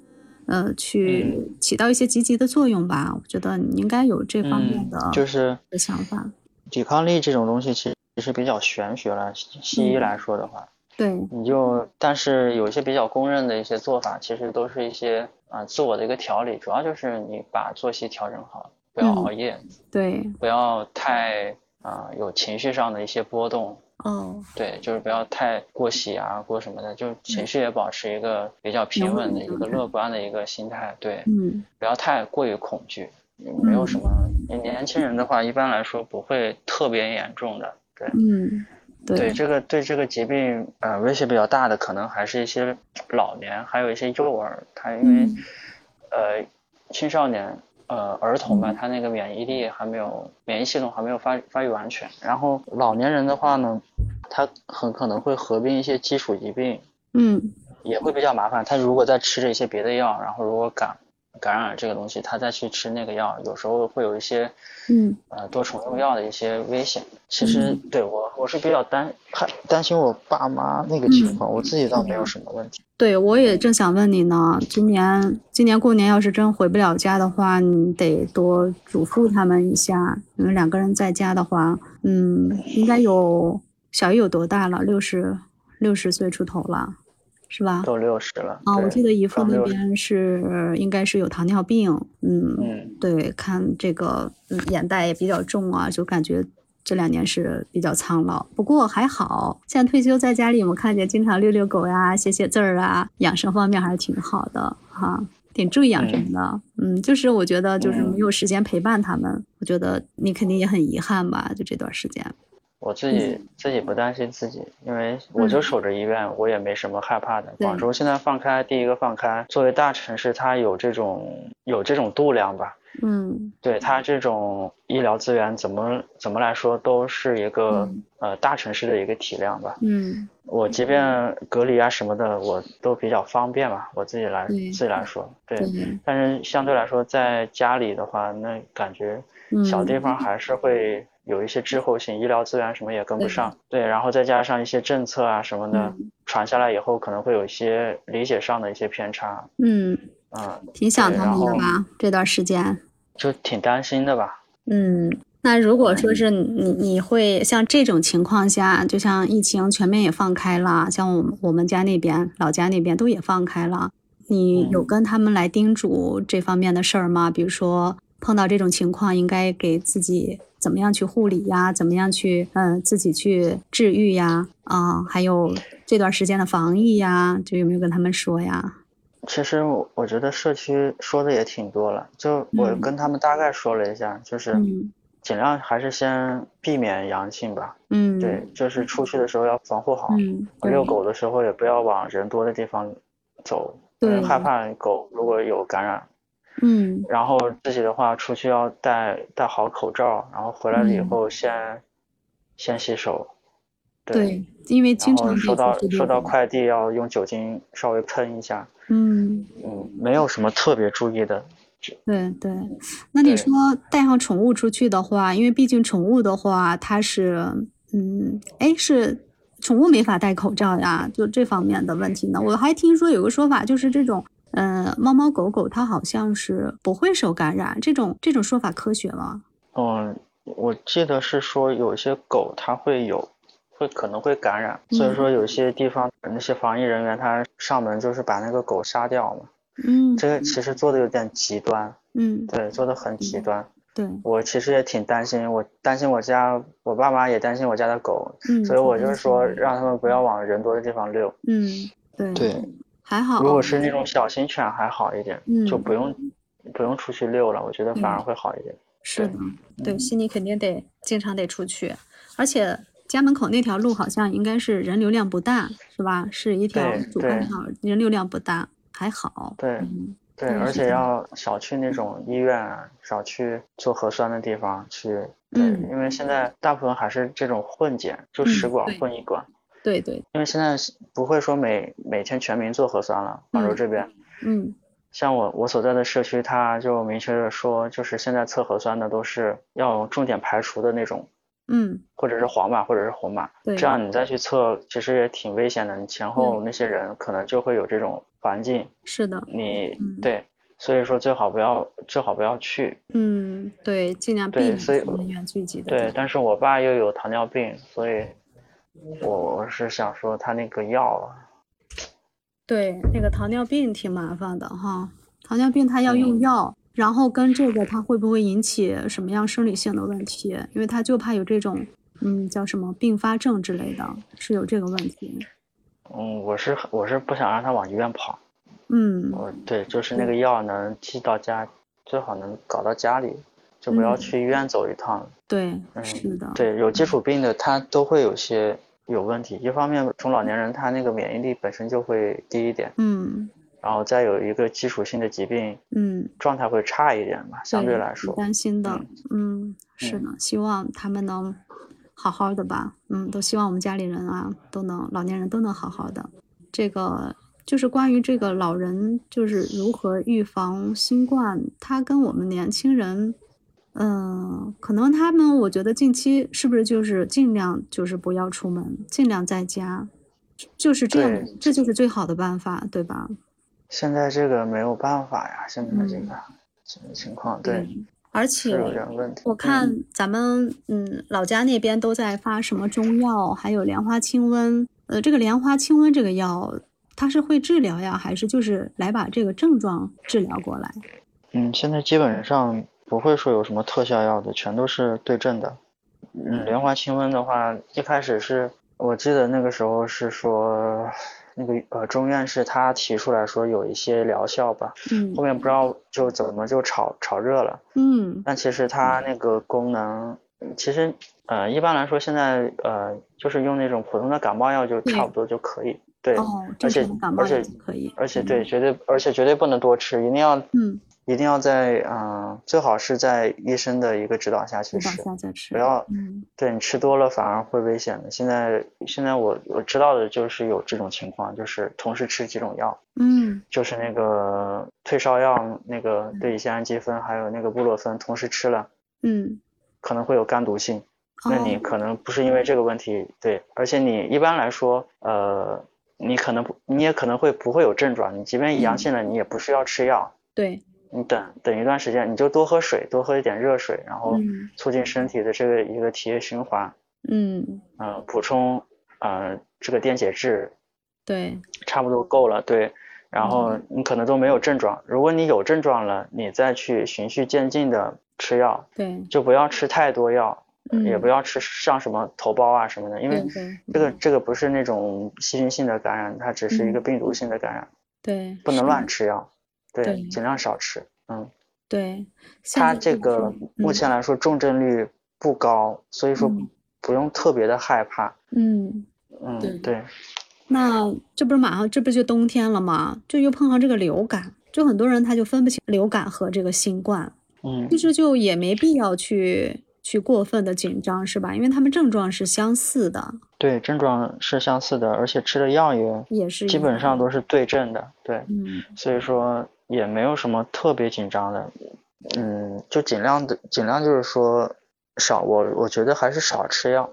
呃去起到一些积极的作用吧？我觉得你应该有这方面的就是的想法。抵抗力这种东西其实是比较玄学了，西医来说的话，对，你就但是有一些比较公认的一些做法，其实都是一些。啊，自我的一个调理，主要就是你把作息调整好，不要熬夜，对，不要太啊有情绪上的一些波动，嗯，对，就是不要太过喜啊，过什么的，就情绪也保持一个比较平稳的一个乐观的一个心态，对，嗯，不要太过于恐惧，没有什么，年轻人的话一般来说不会特别严重的，对，嗯。对这个对这个疾病，呃，威胁比较大的可能还是一些老年，还有一些幼儿，他因为，呃，青少年，呃，儿童吧，他那个免疫力还没有，免疫系统还没有发发育完全。然后老年人的话呢，他很可能会合并一些基础疾病，嗯，也会比较麻烦。他如果再吃着一些别的药，然后如果感感染这个东西，他再去吃那个药，有时候会有一些，嗯，呃，多重用药的一些危险。其实对我，我是比较担怕担心我爸妈那个情况，我自己倒没有什么问题。对，我也正想问你呢，今年今年过年要是真回不了家的话，你得多嘱咐他们一下。你们两个人在家的话，嗯，应该有小姨有多大了？六十六十岁出头了。是吧？都六十了啊！我记得姨父那边是应该是有糖尿病，嗯嗯，对，看这个眼袋也比较重啊，就感觉这两年是比较苍老。不过还好，现在退休在家里，我看见经常遛遛狗呀、写写字儿啊，养生方面还是挺好的哈，挺注意养生的。嗯，就是我觉得就是没有时间陪伴他们，我觉得你肯定也很遗憾吧？就这段时间。我自己自己不担心自己，因为我就守着医院，我也没什么害怕的。广州现在放开，第一个放开，作为大城市，它有这种有这种度量吧。嗯，对它这种医疗资源怎么怎么来说，都是一个呃大城市的一个体量吧。嗯，我即便隔离啊什么的，我都比较方便嘛，我自己来自己来说，对。但是相对来说，在家里的话，那感觉小地方还是会。有一些滞后性，医疗资源什么也跟不上，对，然后再加上一些政策啊什么的传下来以后，可能会有一些理解上的一些偏差。嗯嗯，挺想他们的吧？这段时间就挺担心的吧？嗯，那如果说是你，你会像这种情况下，就像疫情全面也放开了，像我我们家那边、老家那边都也放开了，你有跟他们来叮嘱这方面的事儿吗？比如说碰到这种情况，应该给自己。怎么样去护理呀？怎么样去嗯自己去治愈呀？啊，还有这段时间的防疫呀，就有没有跟他们说呀？其实我我觉得社区说的也挺多了，就我跟他们大概说了一下，就是尽量还是先避免阳性吧。嗯，对，就是出去的时候要防护好。嗯，遛狗的时候也不要往人多的地方走，对，害怕狗如果有感染。嗯，然后自己的话出去要戴戴好口罩，然后回来了以后先先洗手。对，因为经常收到收到快递要用酒精稍微喷一下。嗯嗯，没有什么特别注意的。对对，那你说带上宠物出去的话，因为毕竟宠物的话，它是嗯，哎是。宠物没法戴口罩呀，就这方面的问题呢。我还听说有个说法，就是这种，呃，猫猫狗狗它好像是不会受感染，这种这种说法科学吗？嗯，我记得是说有些狗它会有，会可能会感染，所以说有些地方那些防疫人员他上门就是把那个狗杀掉嘛。嗯，这个其实做的有点极端。嗯，对，做的很极端。对，我其实也挺担心，我担心我家我爸妈也担心我家的狗，嗯，所以我就是说让他们不要往人多的地方溜。嗯，对对，还好。如果是那种小型犬还好一点，嗯，就不用不用出去遛了，我觉得反而会好一点。是的，对，悉尼肯定得经常得出去，而且家门口那条路好像应该是人流量不大，是吧？是一条主干道，人流量不大，还好。对。对，而且要少去那种医院，少去做核酸的地方去。对，因为现在大部分还是这种混检，就十管混一管。对对。因为现在不会说每每天全民做核酸了，广州这边。嗯。像我我所在的社区，他就明确的说，就是现在测核酸的都是要重点排除的那种。嗯。或者是黄码，或者是红码。对。这样你再去测，其实也挺危险的。你前后那些人可能就会有这种。环境是的，你对，所以说最好不要，最好不要去。嗯，对，尽量避免人员聚集的。对，但是我爸又有糖尿病，所以我是想说他那个药。对，那个糖尿病挺麻烦的哈，糖尿病他要用药，然后跟这个他会不会引起什么样生理性的问题？因为他就怕有这种，嗯，叫什么并发症之类的，是有这个问题。嗯，我是我是不想让他往医院跑。嗯，我对，就是那个药能寄到家，最好能搞到家里，就不要去医院走一趟。对，是的。对，有基础病的他都会有些有问题。一方面，中老年人他那个免疫力本身就会低一点。嗯。然后再有一个基础性的疾病，嗯，状态会差一点吧，相对来说。担心的，嗯，是的，希望他们能。好好的吧，嗯，都希望我们家里人啊都能，老年人都能好好的。这个就是关于这个老人，就是如何预防新冠，他跟我们年轻人，嗯，可能他们我觉得近期是不是就是尽量就是不要出门，尽量在家，就是这样，这就是最好的办法，对吧？现在这个没有办法呀，现在这个这个情况，对。而且我看咱们嗯老家那边都在发什么中药，还有莲花清瘟。呃，这个莲花清瘟这个药，它是会治疗呀，还是就是来把这个症状治疗过来？嗯，现在基本上不会说有什么特效药的，全都是对症的。嗯，莲花清瘟的话，一开始是我记得那个时候是说。那个呃，钟院士他提出来说有一些疗效吧，嗯，后面不知道就怎么就炒炒热了，嗯，但其实它那个功能，其实呃一般来说现在呃就是用那种普通的感冒药就差不多就可以，对，而且而且可以，而且对，绝对而且绝对不能多吃，一定要嗯。一定要在嗯，最好是在医生的一个指导下去吃，不要，对你吃多了反而会危险的。现在现在我我知道的就是有这种情况，就是同时吃几种药，嗯，就是那个退烧药，那个对乙酰氨基酚还有那个布洛芬同时吃了，嗯，可能会有肝毒性，那你可能不是因为这个问题，对，而且你一般来说，呃，你可能不，你也可能会不会有症状，你即便阳性了，你也不需要吃药，对。你等等一段时间，你就多喝水，多喝一点热水，然后促进身体的这个一个体液循环。嗯。呃，补充呃这个电解质。对。差不多够了，对。然后你可能都没有症状，如果你有症状了，你再去循序渐进的吃药。对。就不要吃太多药，也不要吃上什么头孢啊什么的，因为这个这个不是那种细菌性的感染，它只是一个病毒性的感染。对。不能乱吃药。对，尽量少吃。嗯，对，它这个目前来说重症率不高，所以说不用特别的害怕。嗯嗯，对。那这不是马上这不就冬天了吗？就又碰上这个流感，就很多人他就分不清流感和这个新冠。嗯，其实就也没必要去去过分的紧张，是吧？因为他们症状是相似的。对，症状是相似的，而且吃的药也也是基本上都是对症的。对，嗯，所以说。也没有什么特别紧张的，嗯，就尽量的尽量就是说少，我我觉得还是少吃药，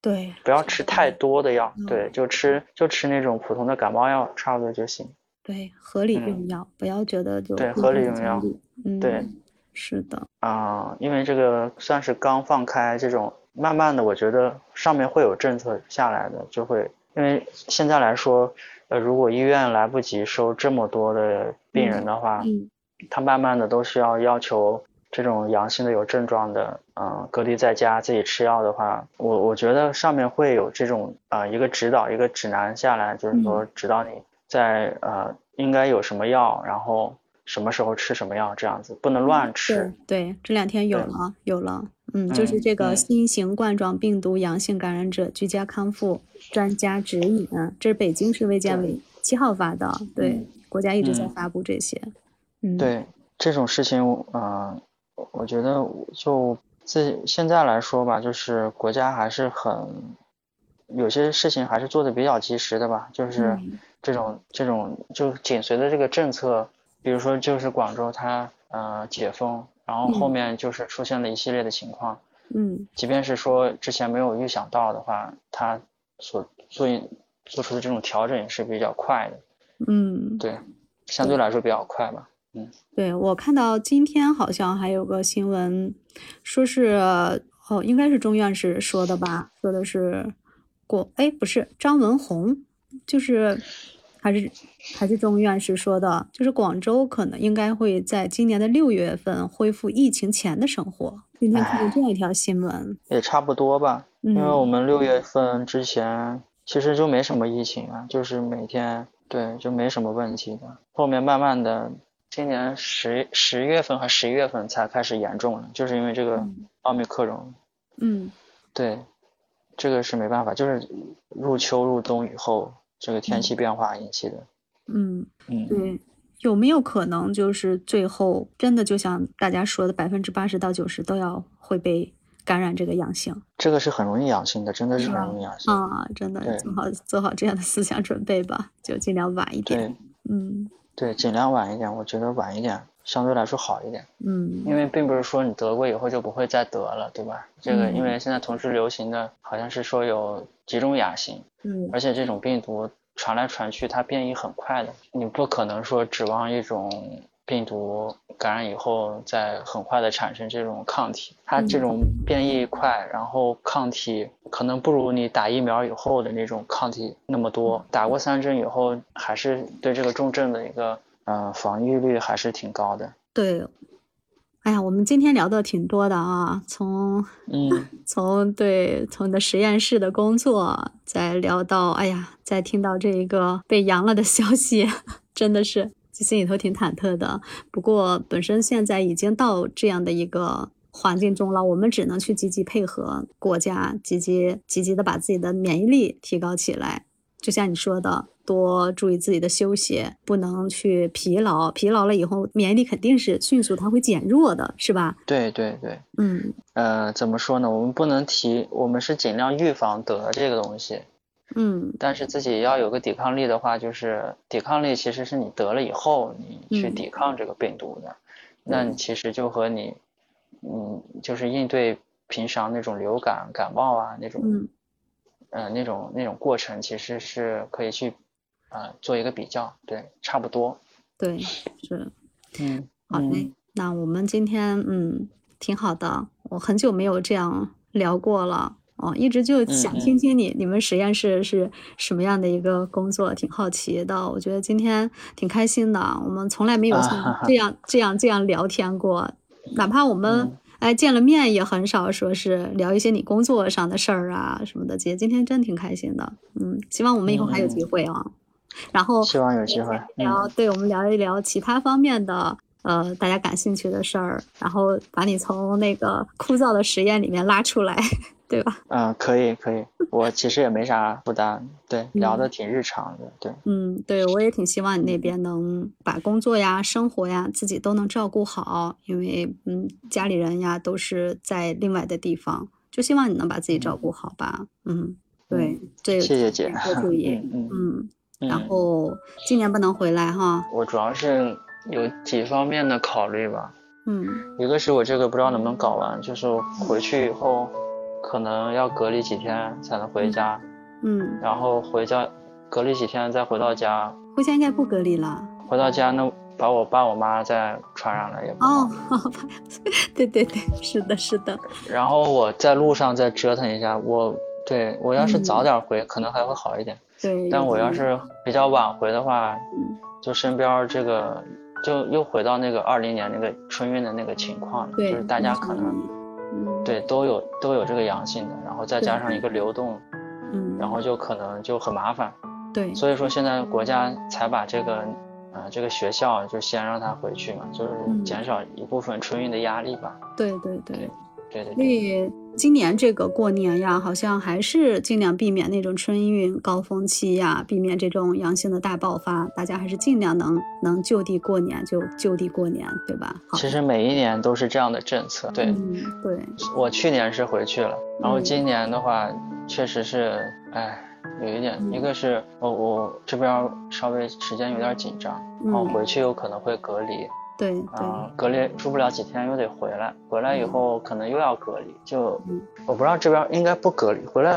对，不要吃太多的药，对，就吃就吃那种普通的感冒药，差不多就行。对，合理用药，不要觉得就对合理用药，嗯，对，是的啊，因为这个算是刚放开，这种慢慢的，我觉得上面会有政策下来的，就会，因为现在来说，呃，如果医院来不及收这么多的病人的话，嗯，他慢慢的都是要要求这种阳性的有症状的，嗯，隔离在家自己吃药的话，我我觉得上面会有这种啊一个指导一个指南下来，就是说指导你在呃应该有什么药，然后。什么时候吃什么药，这样子不能乱吃。对，这两天有了，有了，嗯，就是这个新型冠状病毒阳性感染者居家康复专家指引啊，这是北京市卫健委七号发的。对，国家一直在发布这些。嗯，对这种事情，嗯，我觉得就自现在来说吧，就是国家还是很有些事情还是做的比较及时的吧，就是这种这种就紧随着这个政策。比如说，就是广州它呃解封，然后后面就是出现了一系列的情况，嗯，即便是说之前没有预想到的话，它所做做出的这种调整也是比较快的，嗯，对，相对来说比较快吧，嗯，对我看到今天好像还有个新闻，说是哦，应该是钟院士说的吧，说的是过，哎，不是张文宏，就是。还是还是钟院士说的，就是广州可能应该会在今年的六月份恢复疫情前的生活。今天看到这样一条新闻，也差不多吧，因为我们六月份之前其实就没什么疫情啊，就是每天对就没什么问题的。后面慢慢的，今年十十月份和十一月份才开始严重了，就是因为这个奥密克戎。嗯，对，这个是没办法，就是入秋入冬以后。这个天气变化引起的，嗯嗯，对，有没有可能就是最后真的就像大家说的，百分之八十到九十都要会被感染这个阳性？这个是很容易阳性的，真的是很容易阳性啊！真的做好做好这样的思想准备吧，就尽量晚一点。嗯，对，尽量晚一点，我觉得晚一点相对来说好一点。嗯，因为并不是说你得过以后就不会再得了，对吧？这个因为现在同时流行的好像是说有几种亚型。嗯，而且这种病毒传来传去，它变异很快的，你不可能说指望一种病毒感染以后再很快的产生这种抗体，它这种变异快，然后抗体可能不如你打疫苗以后的那种抗体那么多，打过三针以后，还是对这个重症的一个呃防御率还是挺高的。对。哎呀，我们今天聊的挺多的啊，从嗯，*laughs* 从对，从你的实验室的工作，再聊到，哎呀，再听到这一个被阳了的消息，*laughs* 真的是心里头挺忐忑的。不过本身现在已经到这样的一个环境中了，我们只能去积极配合国家，积极积极的把自己的免疫力提高起来。就像你说的。多注意自己的休息，不能去疲劳。疲劳了以后，免疫力肯定是迅速，它会减弱的，是吧？对对对，嗯，呃，怎么说呢？我们不能提，我们是尽量预防得这个东西，嗯，但是自己要有个抵抗力的话，就是抵抗力其实是你得了以后，你去抵抗这个病毒的，那你其实就和你，嗯，就是应对平常那种流感、感冒啊那种，嗯，呃，那种那种过程，其实是可以去。啊，做一个比较，对，差不多，对，是，*laughs* 嗯，好嘞，那我们今天，嗯，挺好的，我很久没有这样聊过了，哦，一直就想听听你，你们实验室是什么样的一个工作，挺好奇的，我觉得今天挺开心的，我们从来没有像这样这样这样聊天过，哪怕我们哎见了面也很少说是聊一些你工作上的事儿啊什么的，姐今天真挺开心的，嗯，希望我们以后还有机会啊。然后希望有机会聊，对我们聊一聊其他方面的，呃，大家感兴趣的事儿，然后把你从那个枯燥的实验里面拉出来，对吧？嗯，可以，可以。我其实也没啥负担，对，聊的挺日常的，对。嗯，对，我也挺希望你那边能把工作呀、生活呀自己都能照顾好，因为嗯，家里人呀都是在另外的地方，就希望你能把自己照顾好吧。嗯，对，这谢谢姐，多注意，嗯。然后今年不能回来哈，我主要是有几方面的考虑吧，嗯，一个是我这个不知道能不能搞完，就是回去以后，可能要隔离几天才能回家，嗯，然后回家隔离几天再回到家，回家应该不隔离了。回到家那把我爸我妈再传染了也不哦，*laughs* 对对对，是的，是的。然后我在路上再折腾一下，我对我要是早点回，可能还会好一点。对，但我要是比较晚回的话，嗯，就身边这个就又回到那个二零年那个春运的那个情况了，就是大家可能，嗯，对，都有都有这个阳性的，然后再加上一个流动，嗯，然后就可能就很麻烦。对，所以说现在国家才把这个，呃，这个学校就先让他回去嘛，就是减少一部分春运的压力吧。对对对。对对，所以今年这个过年呀，好像还是尽量避免那种春运高峰期呀，避免这种阳性的大爆发。大家还是尽量能能就地过年就就地过年，对吧？其实每一年都是这样的政策。对，对。我去年是回去了，然后今年的话，确实是，哎，有一点，一个是我我这边稍微时间有点紧张，然后回去有可能会隔离。对，啊，隔离住不了几天又得回来，回来以后可能又要隔离，就我不知道这边应该不隔离，回来，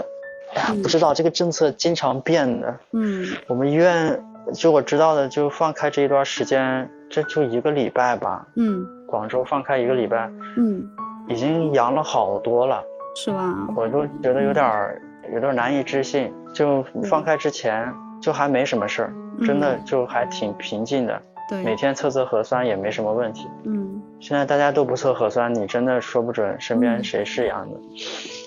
哎呀，*laughs* 不知道这个政策经常变的。嗯，我们医院就我知道的，就放开这一段时间，这就一个礼拜吧。嗯，广州放开一个礼拜，嗯，已经阳了好多了，是吧？我都觉得有点有点难以置信，就放开之前就还没什么事儿，真的就还挺平静的。每天测测核酸也没什么问题。嗯，现在大家都不测核酸，你真的说不准身边谁是阳的。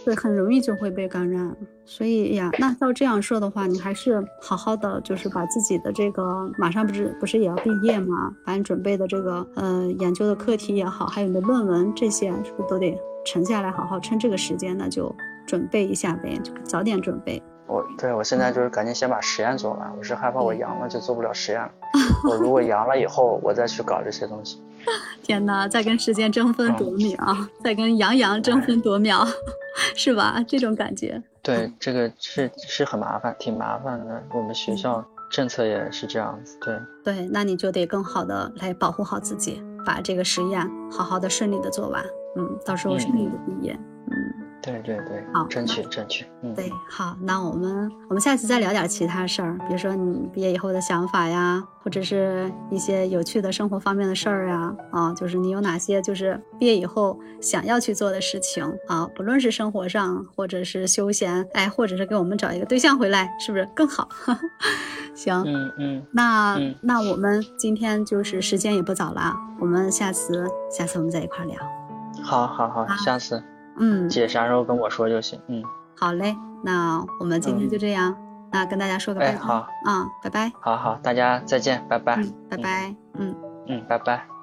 对，很容易就会被感染。所以呀，那照这样说的话，你还是好好的，就是把自己的这个马上不是不是也要毕业吗？把你准备的这个呃研究的课题也好，还有你的论文这些，是不是都得沉下来，好好趁这个时间呢就准备一下呗，就早点准备。我对我现在就是赶紧先把实验做完，我是害怕我阳了就做不了实验了。*laughs* *laughs* 我如果阳了以后，我再去搞这些东西。*laughs* 天哪，在跟时间争分夺秒，在跟杨洋争分夺秒，*laughs* 是吧？这种感觉。对，这个是是很麻烦，挺麻烦的。我们学校政策也是这样子。对对，那你就得更好的来保护好自己，把这个实验好好的顺利的做完。嗯，到时候顺利的毕业。对对对，好，争取争取，嗯，对，好，那我们我们下次再聊点其他事儿，比如说你毕业以后的想法呀，或者是一些有趣的生活方面的事儿呀，啊，就是你有哪些就是毕业以后想要去做的事情啊，不论是生活上或者是休闲，哎，或者是给我们找一个对象回来，是不是更好？*laughs* 行，嗯嗯，那那我们今天就是时间也不早了，我们下次下次我们再一块聊，好，好，好，下次。嗯，姐啥时候跟我说就行。嗯，好嘞，那我们今天就这样，那跟大家说个拜拜。好，嗯，拜拜。好好，大家再见，拜拜。拜拜。嗯嗯，拜拜。